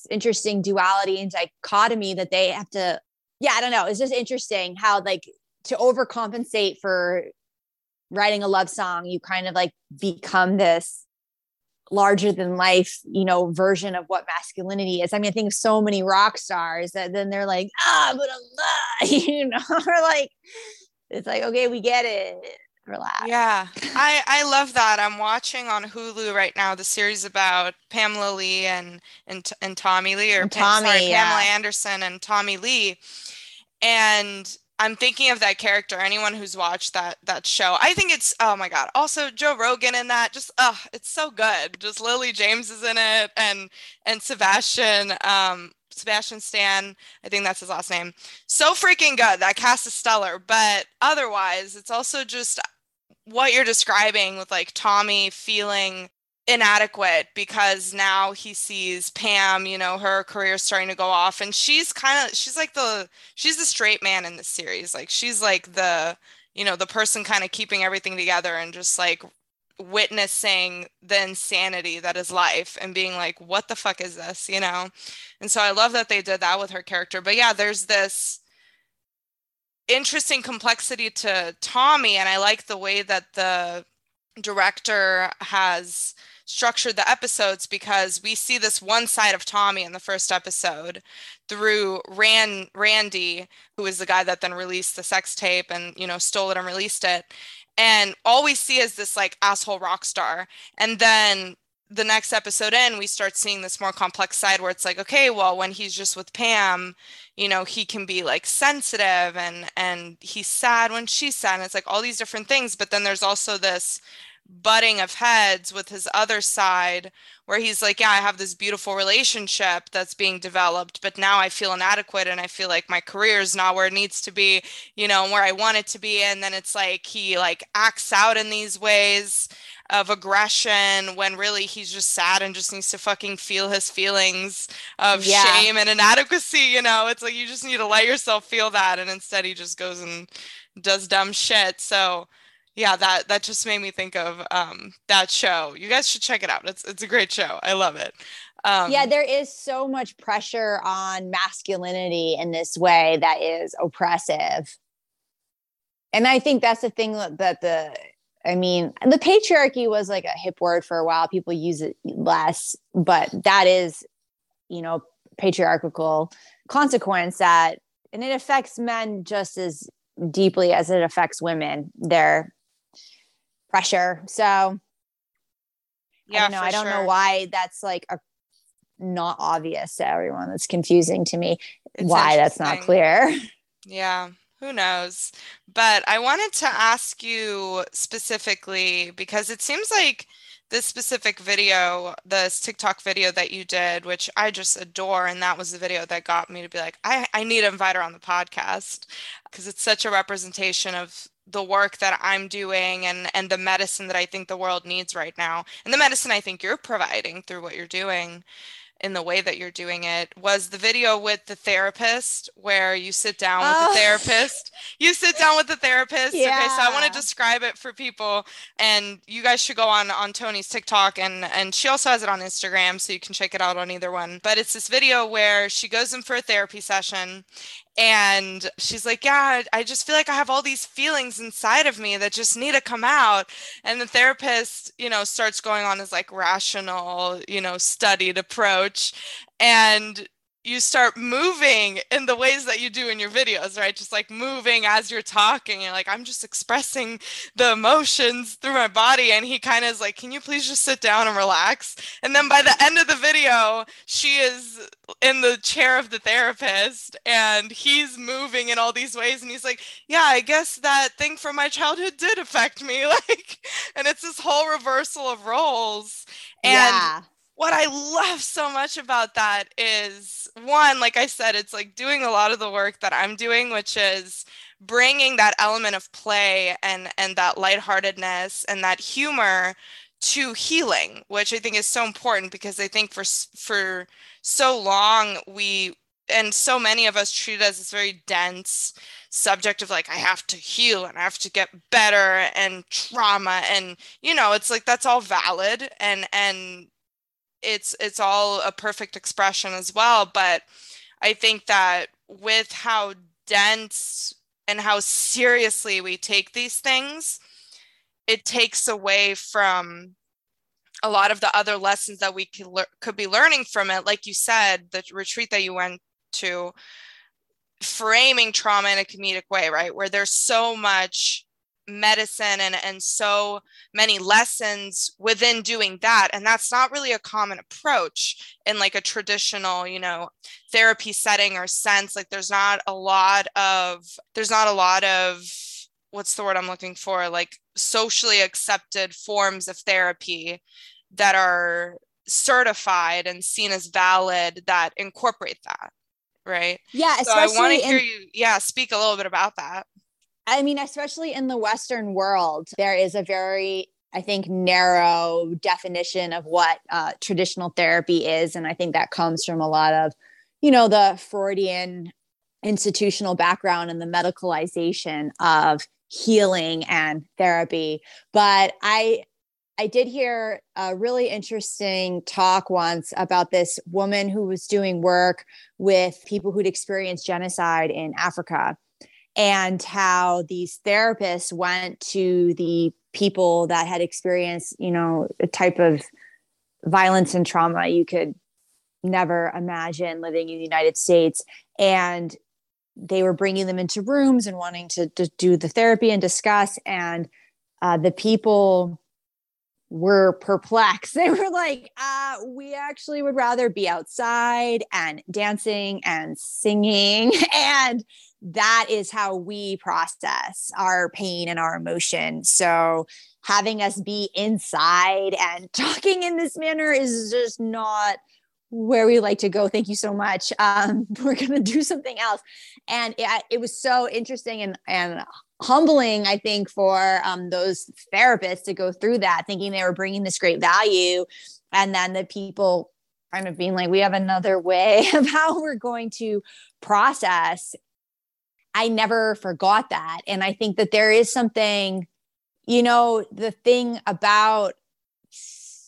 interesting duality and dichotomy that they have to yeah i don't know it's just interesting how like to overcompensate for writing a love song you kind of like become this larger than life, you know, version of what masculinity is. I mean, I think of so many rock stars that then they're like, ah, but I'm you know, or like, it's like, okay, we get it. relax. Yeah, I I love that. I'm watching on Hulu right now the series about Pamela Lee and and and Tommy Lee or And Tommy, sorry, yeah. Pamela Anderson and Tommy Lee, and I'm thinking of that character. Anyone who's watched that that show, I think it's oh my god. Also Joe Rogan in that, just oh, it's so good. Just Lily James is in it, and and Sebastian. Um, Sebastian Stan, I think that's his last name. So freaking good. That cast is stellar. But otherwise, it's also just what you're describing with like Tommy feeling inadequate because now he sees Pam, you know, her career starting to go off and she's kind of she's like the she's the straight man in this series. Like she's like the, you know, the person kind of keeping everything together and just like witnessing the insanity that is life and being like what the fuck is this, you know? And so I love that they did that with her character. But yeah, there's this interesting complexity to Tommy and I like the way that the director has structured the episodes because we see this one side of Tommy in the first episode through Rand Randy, who is the guy that then released the sex tape and you know stole it and released it. And all we see is this like asshole rock star. And then the next episode in, we start seeing this more complex side where it's like, okay, well, when he's just with Pam, you know, he can be like sensitive and and he's sad when she's sad. And it's like all these different things. But then there's also this butting of heads with his other side where he's like yeah i have this beautiful relationship that's being developed but now i feel inadequate and i feel like my career is not where it needs to be you know where i want it to be and then it's like he like acts out in these ways of aggression when really he's just sad and just needs to fucking feel his feelings of Yeah. shame and inadequacy you know? It's like you just need to let yourself feel that and instead he just goes and does dumb shit. So yeah that that just made me think of um that show. You guys should check it out. It's it's a great show. I love it. Um yeah, there is so much pressure on masculinity in this way that is oppressive. And I think that's the thing that that the I mean, the patriarchy was like a hip word for a while. People use it less, but that is, you know, patriarchal consequence that and it affects men just as deeply as it affects women, their pressure. So yeah I don't know. I don't know why that's like a not obvious to everyone. That's confusing to me. It's why that's not clear. Yeah, who knows? But I wanted to ask you specifically because it seems like this specific video, this TikTok video that you did, which I just adore, and that was the video that got me to be like, I, I need to invite her on the podcast because it's such a representation of the work that I'm doing and and the medicine that I think the world needs right now. And the medicine I think you're providing through what you're doing in the way that you're doing it was the video with the therapist where you sit down with Oh. the therapist. You sit down with the therapist. Okay, so I want to describe it for people and you guys should go on on Toni's TikTok and and she also has it on Instagram so you can check it out on either one. But it's this video where she goes in for a therapy session and she's like, "Yeah, I just feel like I have all these feelings inside of me that just need to come out." And the therapist, you know, starts going on his like rational, you know, studied approach and you start moving in the ways that you do in your videos, right? Just like moving as you're talking. You're like, I'm just expressing the emotions through my body. And he kind of is like, Can you please just sit down and relax? And then by the end of the video, she is in the chair of the therapist and he's moving in all these ways. And he's like, Yeah, I guess that thing from my childhood did affect me. Like, and it's this whole reversal of roles. And yeah. What I love so much about that is one, like I said, it's like doing a lot of the work that I'm doing, which is bringing that element of play and and that lightheartedness and that humor to healing, which I think is so important because I think for for so long we and so many of us treat it as this very dense subject of like I have to heal and I have to get better and trauma and you know it's like that's all valid and and it's it's all a perfect expression as well but i think that with how dense and how seriously we take these things it takes away from a lot of the other lessons that we could, lear- could be learning from it. Like you said the retreat that you went to framing trauma in a comedic way right? Where there's so much medicine and and so many lessons within doing that. And that's not really a common approach in like a traditional you know therapy setting or sense. Like there's not a lot of there's not a lot of what's the word i'm looking for? Like socially accepted forms of therapy that are certified and seen as valid that incorporate that right? Yeah so i want to hear you yeah speak a little bit about that I mean, especially in the Western world, there is a very, I think, narrow definition of what uh, traditional therapy is. And I think that comes from a lot of, you know, the Freudian institutional background and the medicalization of healing and therapy. But I, I did hear a really interesting talk once about this woman who was doing work with people who'd experienced genocide in Africa and how these therapists went to the people that had experienced, you know, a type of violence and trauma you could never imagine living in the United States. And they were bringing them into rooms and wanting to, to do the therapy and discuss. And uh, the people were perplexed. They were like, uh, we actually would rather be outside and dancing and singing. And that is how we process our pain and our emotion. So having us be inside and talking in this manner is just not where we like to go. Thank you so much. Um, we're going to do something else. And it, it, was so interesting and, and humbling, I think, for um, those therapists to go through that, thinking they were bringing this great value. And then the people kind of being like, we have another way of how we're going to process I never forgot that. And I think that there is something, you know, the thing about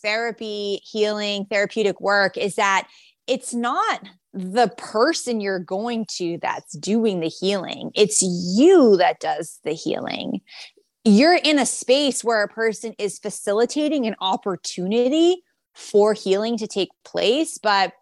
therapy, healing, therapeutic work is that it's not the person you're going to that's doing the healing, it's you that does the healing. You're in a space where a person is facilitating an opportunity for healing to take place, but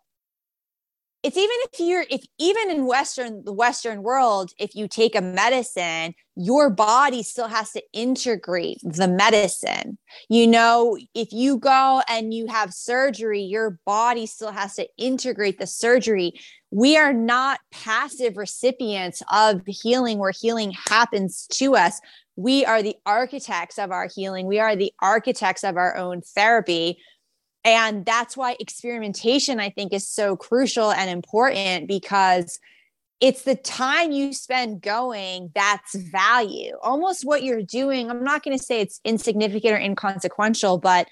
it's even if you're if even in western the western world if you take a medicine your body still has to integrate the medicine. You know if you go and you have surgery your body still has to integrate the surgery. We are not passive recipients of healing where healing happens to us. We are the architects of our healing. We are the architects of our own therapy and that's why experimentation, I think, is so crucial and important because it's the time you spend going that's value. Almost what you're doing, I'm not going to say it's insignificant or inconsequential, but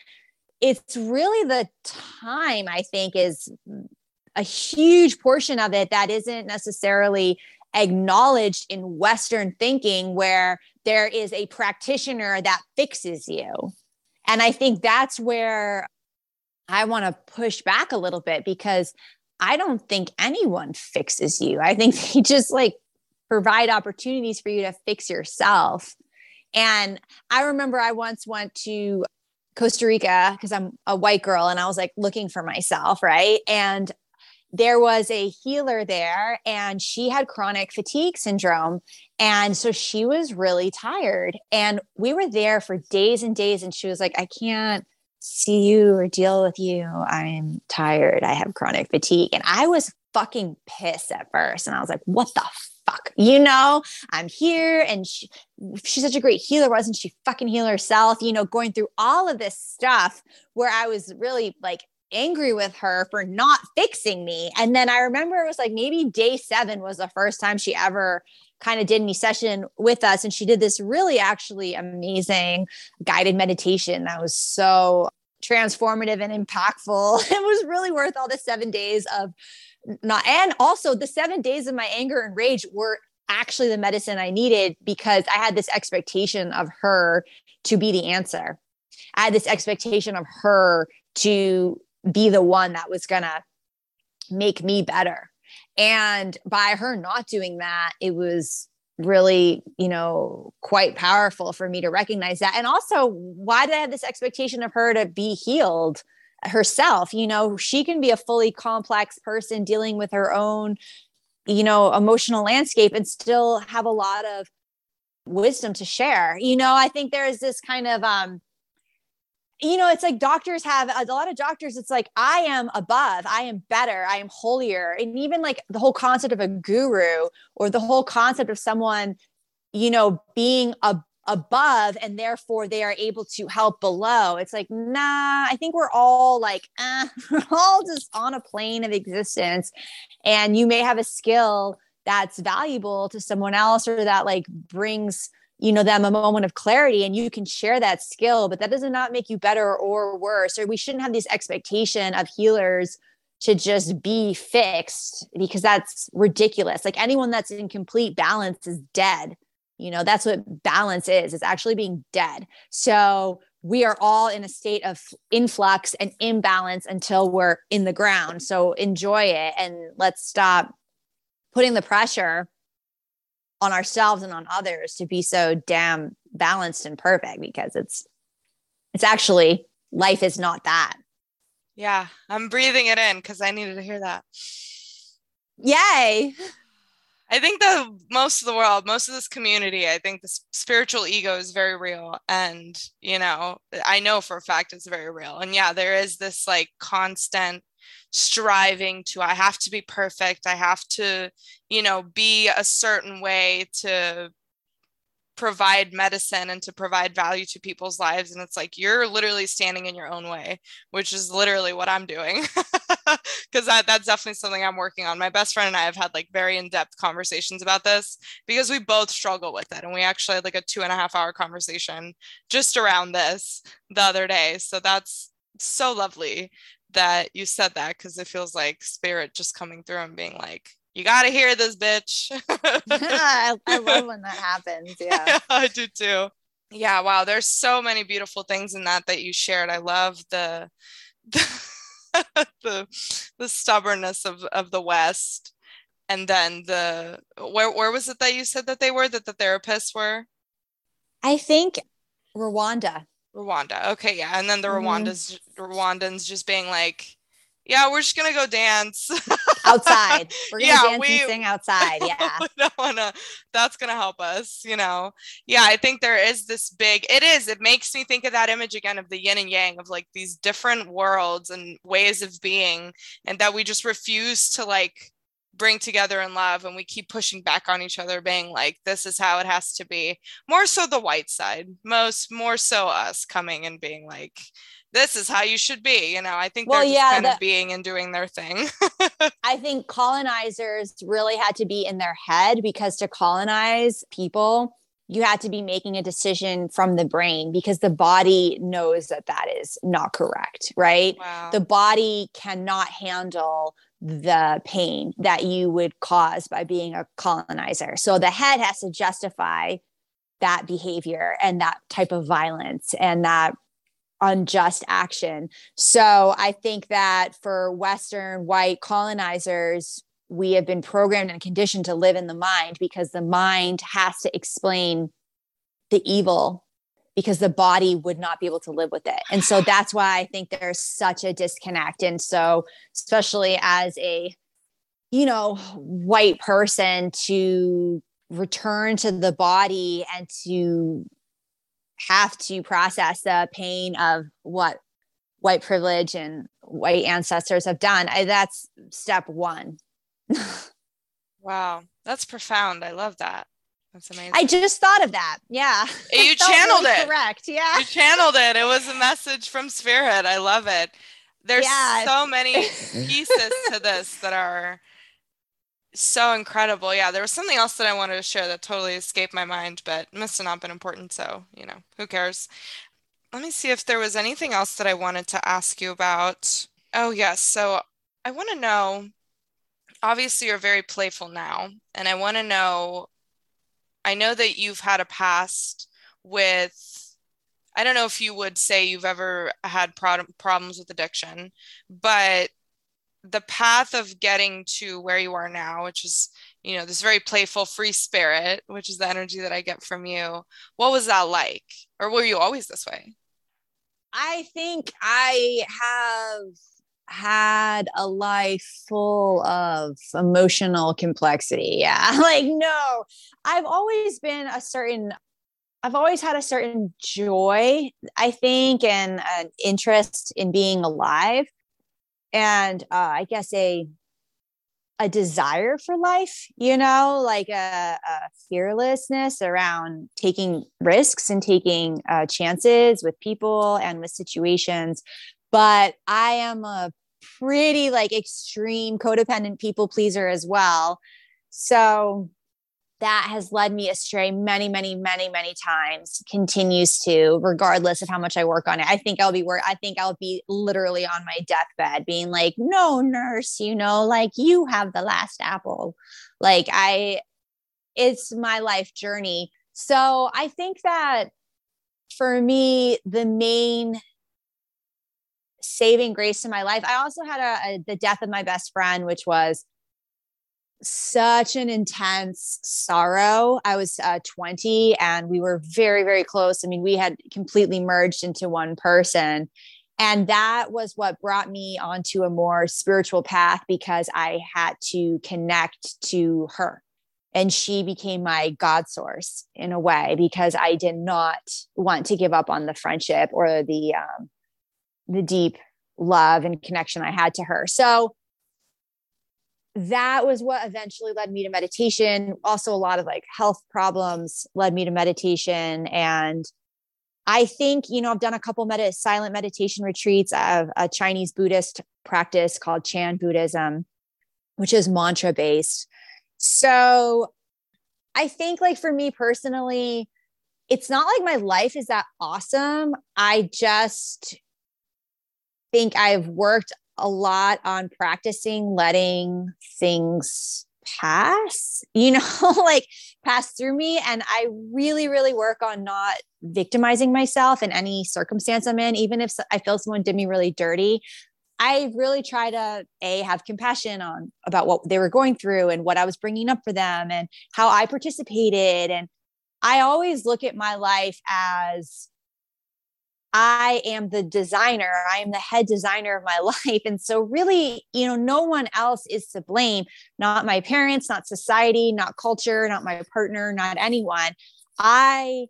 it's really the time I think is a huge portion of it that isn't necessarily acknowledged in Western thinking, where there is a practitioner that fixes you. And I think that's where I want to push back a little bit because I don't think anyone fixes you. I think they just like provide opportunities for you to fix yourself. And I remember I once went to Costa Rica because I'm a white girl and I was like looking for myself, right? And there was a healer there and she had chronic fatigue syndrome. And so she was really tired. And we were there for days and days. And she was like, I can't see you or deal with you. I'm tired. I have chronic fatigue. And I was fucking pissed at first. And I was like, what the fuck? You know, I'm here and she, she's such a great healer. Wasn't she fucking heal herself? You know, going through all of this stuff where I was really like angry with her for not fixing me. And then I remember it was like maybe day seven was the first time she ever kind of did any session with us. And she did this really actually amazing guided meditation that was so transformative and impactful. It was really worth all the seven days of not, and also the seven days of my anger and rage were actually the medicine I needed because I had this expectation of her to be the answer. I had this expectation of her to be the one that was going to make me better. And by her not doing that, it was really, you know, quite powerful for me to recognize that. And also, why did I have this expectation of her to be healed herself? You know, she can be a fully complex person dealing with her own, you know, emotional landscape and still have a lot of wisdom to share. You know, I think there's this kind of um you know, it's like doctors have a lot of doctors, it's like, I am above, I am better, I am holier. And even like the whole concept of a guru or the whole concept of someone, you know, being a, above and therefore they are able to help below. It's like, nah, I think we're all like, eh, we're all just on a plane of existence. And you may have a skill that's valuable to someone else or that like brings you know them a moment of clarity and you can share that skill but that does not make you better or worse or we shouldn't have this expectation of healers to just be fixed because that's ridiculous. Like anyone that's in complete balance is dead. You know that's what balance is it's actually being dead. So we are all in a state of influx and imbalance until we're in the ground. So enjoy it and let's stop putting the pressure on ourselves and on others to be so damn balanced and perfect because it's it's actually life is not that. Yeah i'm breathing it in because i needed to hear that. Yay. I think the most of the world most of this community i think the spiritual ego is very real and you know i know for a fact it's very real. And yeah there is this like constant striving to i have to be perfect. I have to you know be a certain way to provide medicine and to provide value to people's lives. And it's like you're literally standing in your own way which is literally what i'm doing. Because that, that's definitely something i'm working on. My best friend and i have had like very in-depth conversations about this because we both struggle with it. And we actually had like a two and a half hour conversation just around this the other day. So that's so lovely that you said that because it feels like spirit just coming through and being like, you got to hear this, bitch. I, I love when that happens. Yeah. yeah. I do too. Yeah. Wow. There's so many beautiful things in that that you shared. I love the, the, the, the stubbornness of, of the West. And then the, where, where was it that you said that they were, that the therapists were? I think Rwanda. Rwanda. Okay, yeah. And then the mm-hmm. Rwandas Rwandans just being like, yeah, we're just gonna go dance outside. We're gonna yeah, dance we, and sing outside. Yeah. don't wanna, that's gonna help us, you know. Yeah, I think there is this big it is, it makes me think of that image again of the yin and yang of like these different worlds and ways of being, and that we just refuse to like bring together in love and we keep pushing back on each other being like this is how it has to be. More so the white side most more so us coming and being like this is how you should be you know? I think well, they're yeah, kind the, of being and doing their thing. I think colonizers really had to be in their head because to colonize people you had to be making a decision from the brain because the body knows that that is not correct right? Wow. the body cannot handle the pain that you would cause by being a colonizer. So the head has to justify that behavior and that type of violence and that unjust action. So I think that for Western white colonizers, we have been programmed and conditioned to live in the mind because the mind has to explain the evil because the body would not be able to live with it. And so that's why I think there's such a disconnect. And so, especially as a, you know, white person to return to the body and to have to process the pain of what white privilege and white ancestors have done, I, that's step one. wow, that's profound. I love that. That's amazing. I just thought of that. Yeah. You channeled really it. Correct. Yeah. You channeled it. It was a message from Spirit. I love it. There's yeah. so many pieces to this that are so incredible. Yeah, there was something else that I wanted to share that totally escaped my mind, but must have not been important. So, you know, who cares? Let me see if there was anything else that I wanted to ask you about. Oh, yes. So I want to know obviously, you're very playful now, and I want to know I know that you've had a past with, I don't know if you would say you've ever had pro- problems with addiction, but the path of getting to where you are now, which is, you know, this very playful, free spirit, which is the energy that I get from you. What was that like? Or were you always this way? I think I have had a life full of emotional complexity. Yeah. Like, no, I've always been a certain, I've always had a certain joy, I think, and an interest in being alive. And uh, I guess a, a desire for life, you know, like a, a fearlessness around taking risks and taking uh, chances with people and with situations. But I am a pretty like extreme codependent people pleaser as well. So that has led me astray many, many, many, many times, continues to, regardless of how much I work on it. I think I'll be work. I think I'll be literally on my deathbed being like, no, nurse, you know, like you have the last apple. Like I, it's my life journey. So I think that for me, the main saving grace in my life. I also had a, a, the death of my best friend, which was such an intense sorrow. I was uh, 20 and we were very, very close. I mean, we had completely merged into one person. And that was what brought me onto a more spiritual path because I had to connect to her. And she became my God source in a way because I did not want to give up on the friendship or the um, the deep love and connection I had to her. So that was what eventually led me to meditation. Also, a lot of like health problems led me to meditation. And I think, you know, I've done a couple med- silent meditation retreats of a Chinese Buddhist practice called Chan Buddhism, which is mantra based. So I think, like, for me personally, it's not like my life is that awesome. I just think I've worked a lot on practicing letting things pass, you know, like pass through me. And I really, really work on not victimizing myself in any circumstance I'm in, even if I feel someone did me really dirty. I really try to a have compassion on about what they were going through and what I was bringing up for them and how I participated and I always look at my life as I am the designer. I am the head designer of my life. And so, really, you know, no one else is to blame, not my parents, not society, not culture, not my partner, not anyone. I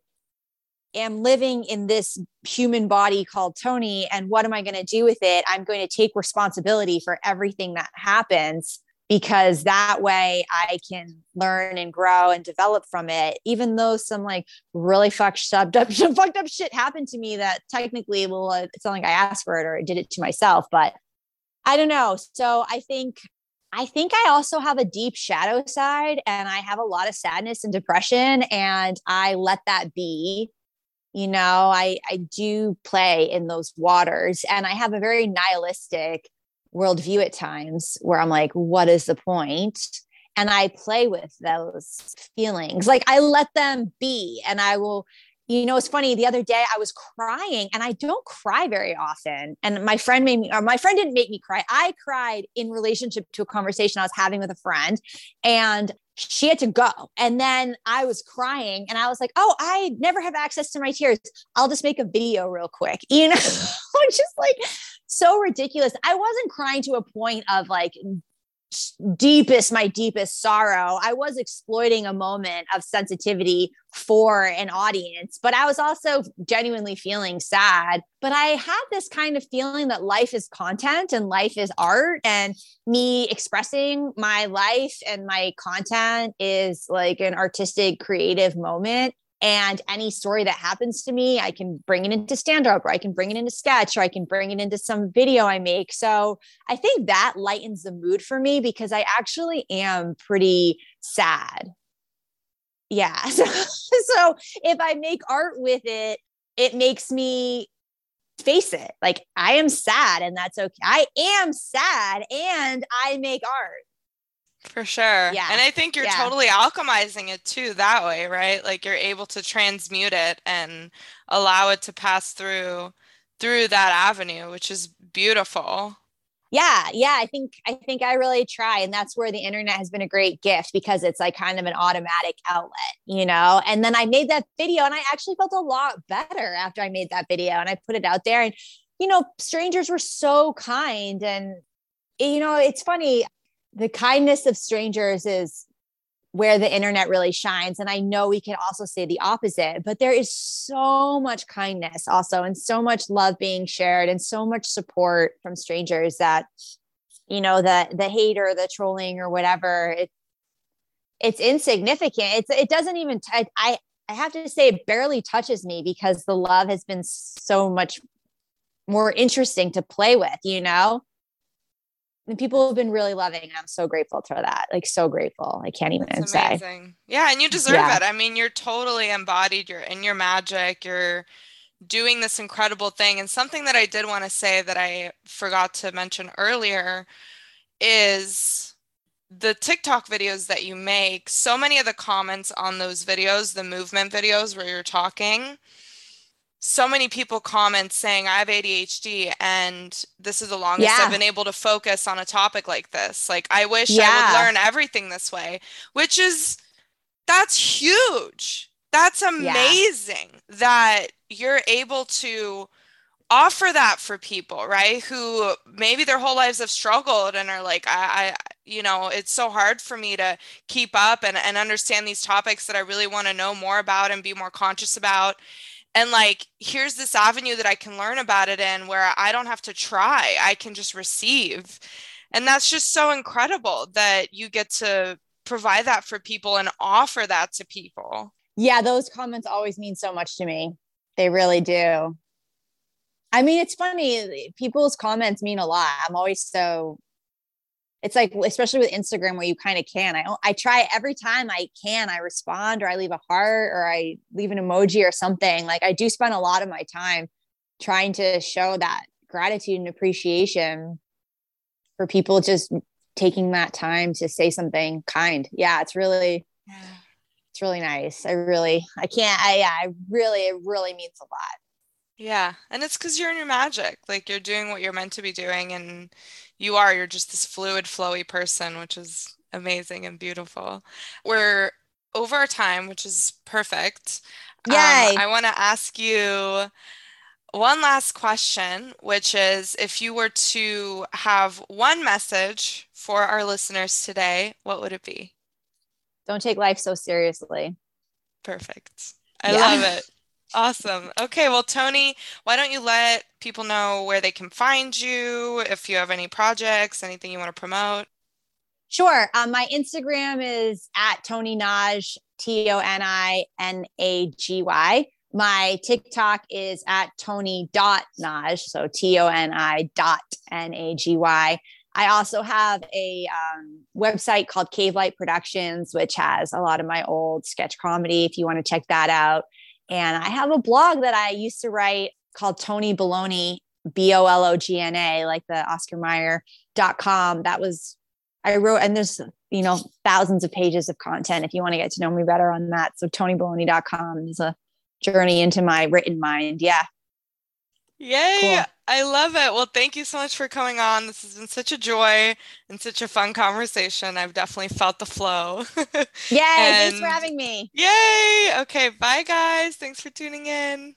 am living in this human body called Toni. And what am I going to do with it? I'm going to take responsibility for everything that happens because that way I can learn and grow and develop from it. Even though some like really fucked up, fucked up shit happened to me that technically, well, it's not like I asked for it or I did it to myself, but I don't know. So I think I think I also have a deep shadow side and I have a lot of sadness and depression and I let that be. You know, I I do play in those waters and I have a very nihilistic worldview at times where I'm like, what is the point? And I play with those feelings. Like I let them be and I will, you know, it's funny. The other day I was crying and I don't cry very often. And my friend made me, or my friend didn't make me cry. I cried in relationship to a conversation I was having with a friend. And she had to go. And then I was crying and I was like, oh, I never have access to my tears. I'll just make a video real quick. You know, just like so ridiculous. I wasn't crying to a point of like deepest, my deepest sorrow. I was exploiting a moment of sensitivity for an audience, but I was also genuinely feeling sad. But I had this kind of feeling that life is content and life is art, and me expressing my life and my content is like an artistic, creative moment. And any story that happens to me, I can bring it into stand up or I can bring it into sketch or I can bring it into some video I make. So I think that lightens the mood for me because I actually am pretty sad. Yeah. So, so if I make art with it, it makes me face it. Like I am sad and that's okay. I am sad and I make art. For sure. Yeah. And I think you're yeah. totally alchemizing it too that way, right? Like you're able to transmute it and allow it to pass through through that avenue, which is beautiful. Yeah, yeah, I think I think I really try and that's where the internet has been a great gift because it's like kind of an automatic outlet, you know. And then I made that video and I actually felt a lot better after I made that video and I put it out there and you know, strangers were so kind. And, you know, it's funny, the kindness of strangers is where the internet really shines. And I know we can also say the opposite, but there is so much kindness also, and so much love being shared, and so much support from strangers that, you know, the the hate or the trolling or whatever, it, it's insignificant. It's it doesn't even. T- I I have to say it barely touches me because the love has been so much more interesting to play with. You know, and people have been really loving and i'm so grateful for that. Like so grateful. I can't even That's say. amazing. yeah and you deserve yeah. it. I mean you're totally embodied. You're in your magic. You're doing this incredible thing. And something that i did want to say that i forgot to mention earlier is the TikTok videos that you make, so many of the comments on those videos, the movement videos where you're talking, so many people comment saying I have ADHD and this is the longest yeah. I've been able to focus on a topic like this. Like I wish yeah. I would learn everything this way, which is that's huge. That's amazing yeah. that you're able to offer that for people, right? Who maybe their whole lives have struggled and are like, I, I you know, it's so hard for me to keep up and, and understand these topics that I really want to know more about and be more conscious about and like here's this avenue that i can learn about it in where i don't have to try. I can just receive. And that's just so incredible that you get to provide that for people and offer that to people. Yeah those comments always mean so much to me. They really do. I mean it's funny people's comments mean a lot. I'm always so it's like especially with instagram where you kind of can i i try every time i can i respond or i leave a heart or i leave an emoji or something like i do spend a lot of my time trying to show that gratitude and appreciation for people just taking that time to say something kind. Yeah it's really it's really nice. I really i can't i yeah i really it really means a lot. Yeah and it's because you're in your magic like you're doing what you're meant to be doing and you are you're just this fluid flowy person which is amazing and beautiful. We're over our time which is perfect. Um, Yay. Um, i want to ask you one last question which is if you were to have one message for our listeners today what would it be? Don't take life so seriously. Perfect. I yeah. love it Awesome. Okay. Well, Toni, why don't you let people know where they can find you, if you have any projects, anything you want to promote? Sure. Um, my Instagram is at Toni Nagy, T O N I N A G Y. My TikTok is at Toni.Nagy, so T O N I dot N A G Y. I also have a um, website called Cave Light Productions, which has a lot of my old sketch comedy if you want to check that out. And I have a blog that I used to write called Toni Bologna, B O L O G N A, like the Oscar Mayer.com. That was, I wrote, and there's, you know, thousands of pages of content if you want to get to know me better on that. So ToniBologna.com is a journey into my written mind. Yeah. Yay. Cool. I love it. Well, thank you so much for coming on. This has been such a joy and such a fun conversation. I've definitely felt the flow. Yay. and thanks for having me. Yay. Okay. Bye, guys. Thanks for tuning in.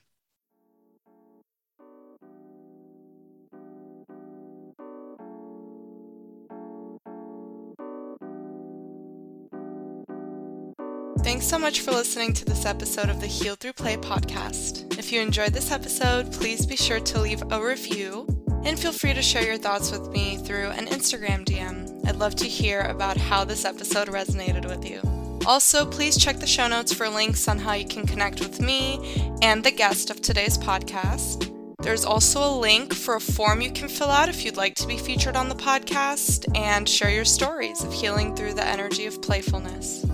Thanks so much for listening to this episode of the Heal Through Play podcast. If you enjoyed this episode, please be sure to leave a review and feel free to share your thoughts with me through an Instagram DM. I'd love to hear about how this episode resonated with you. Also, please check the show notes for links on how you can connect with me and the guest of today's podcast. There's also a link for a form you can fill out if you'd like to be featured on the podcast and share your stories of healing through the energy of playfulness.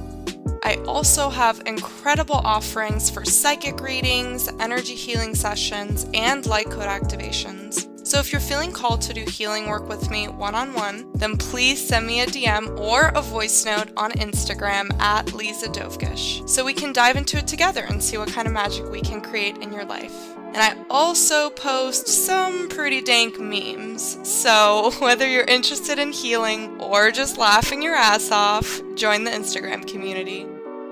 I also have incredible offerings for psychic readings, energy healing sessions, and light code activations. So if you're feeling called to do healing work with me one on one, then please send me a DM or a voice note on Instagram at Liza Dovgish so we can dive into it together and see what kind of magic we can create in your life. And I also post some pretty dank memes. So whether you're interested in healing or just laughing your ass off, join the Instagram community.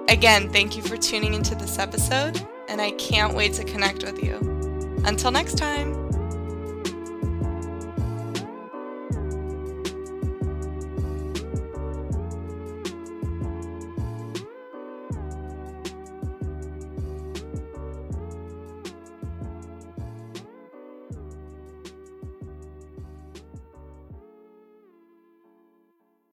Again, thank you for tuning into this episode, and I can't wait to connect with you. Until next time.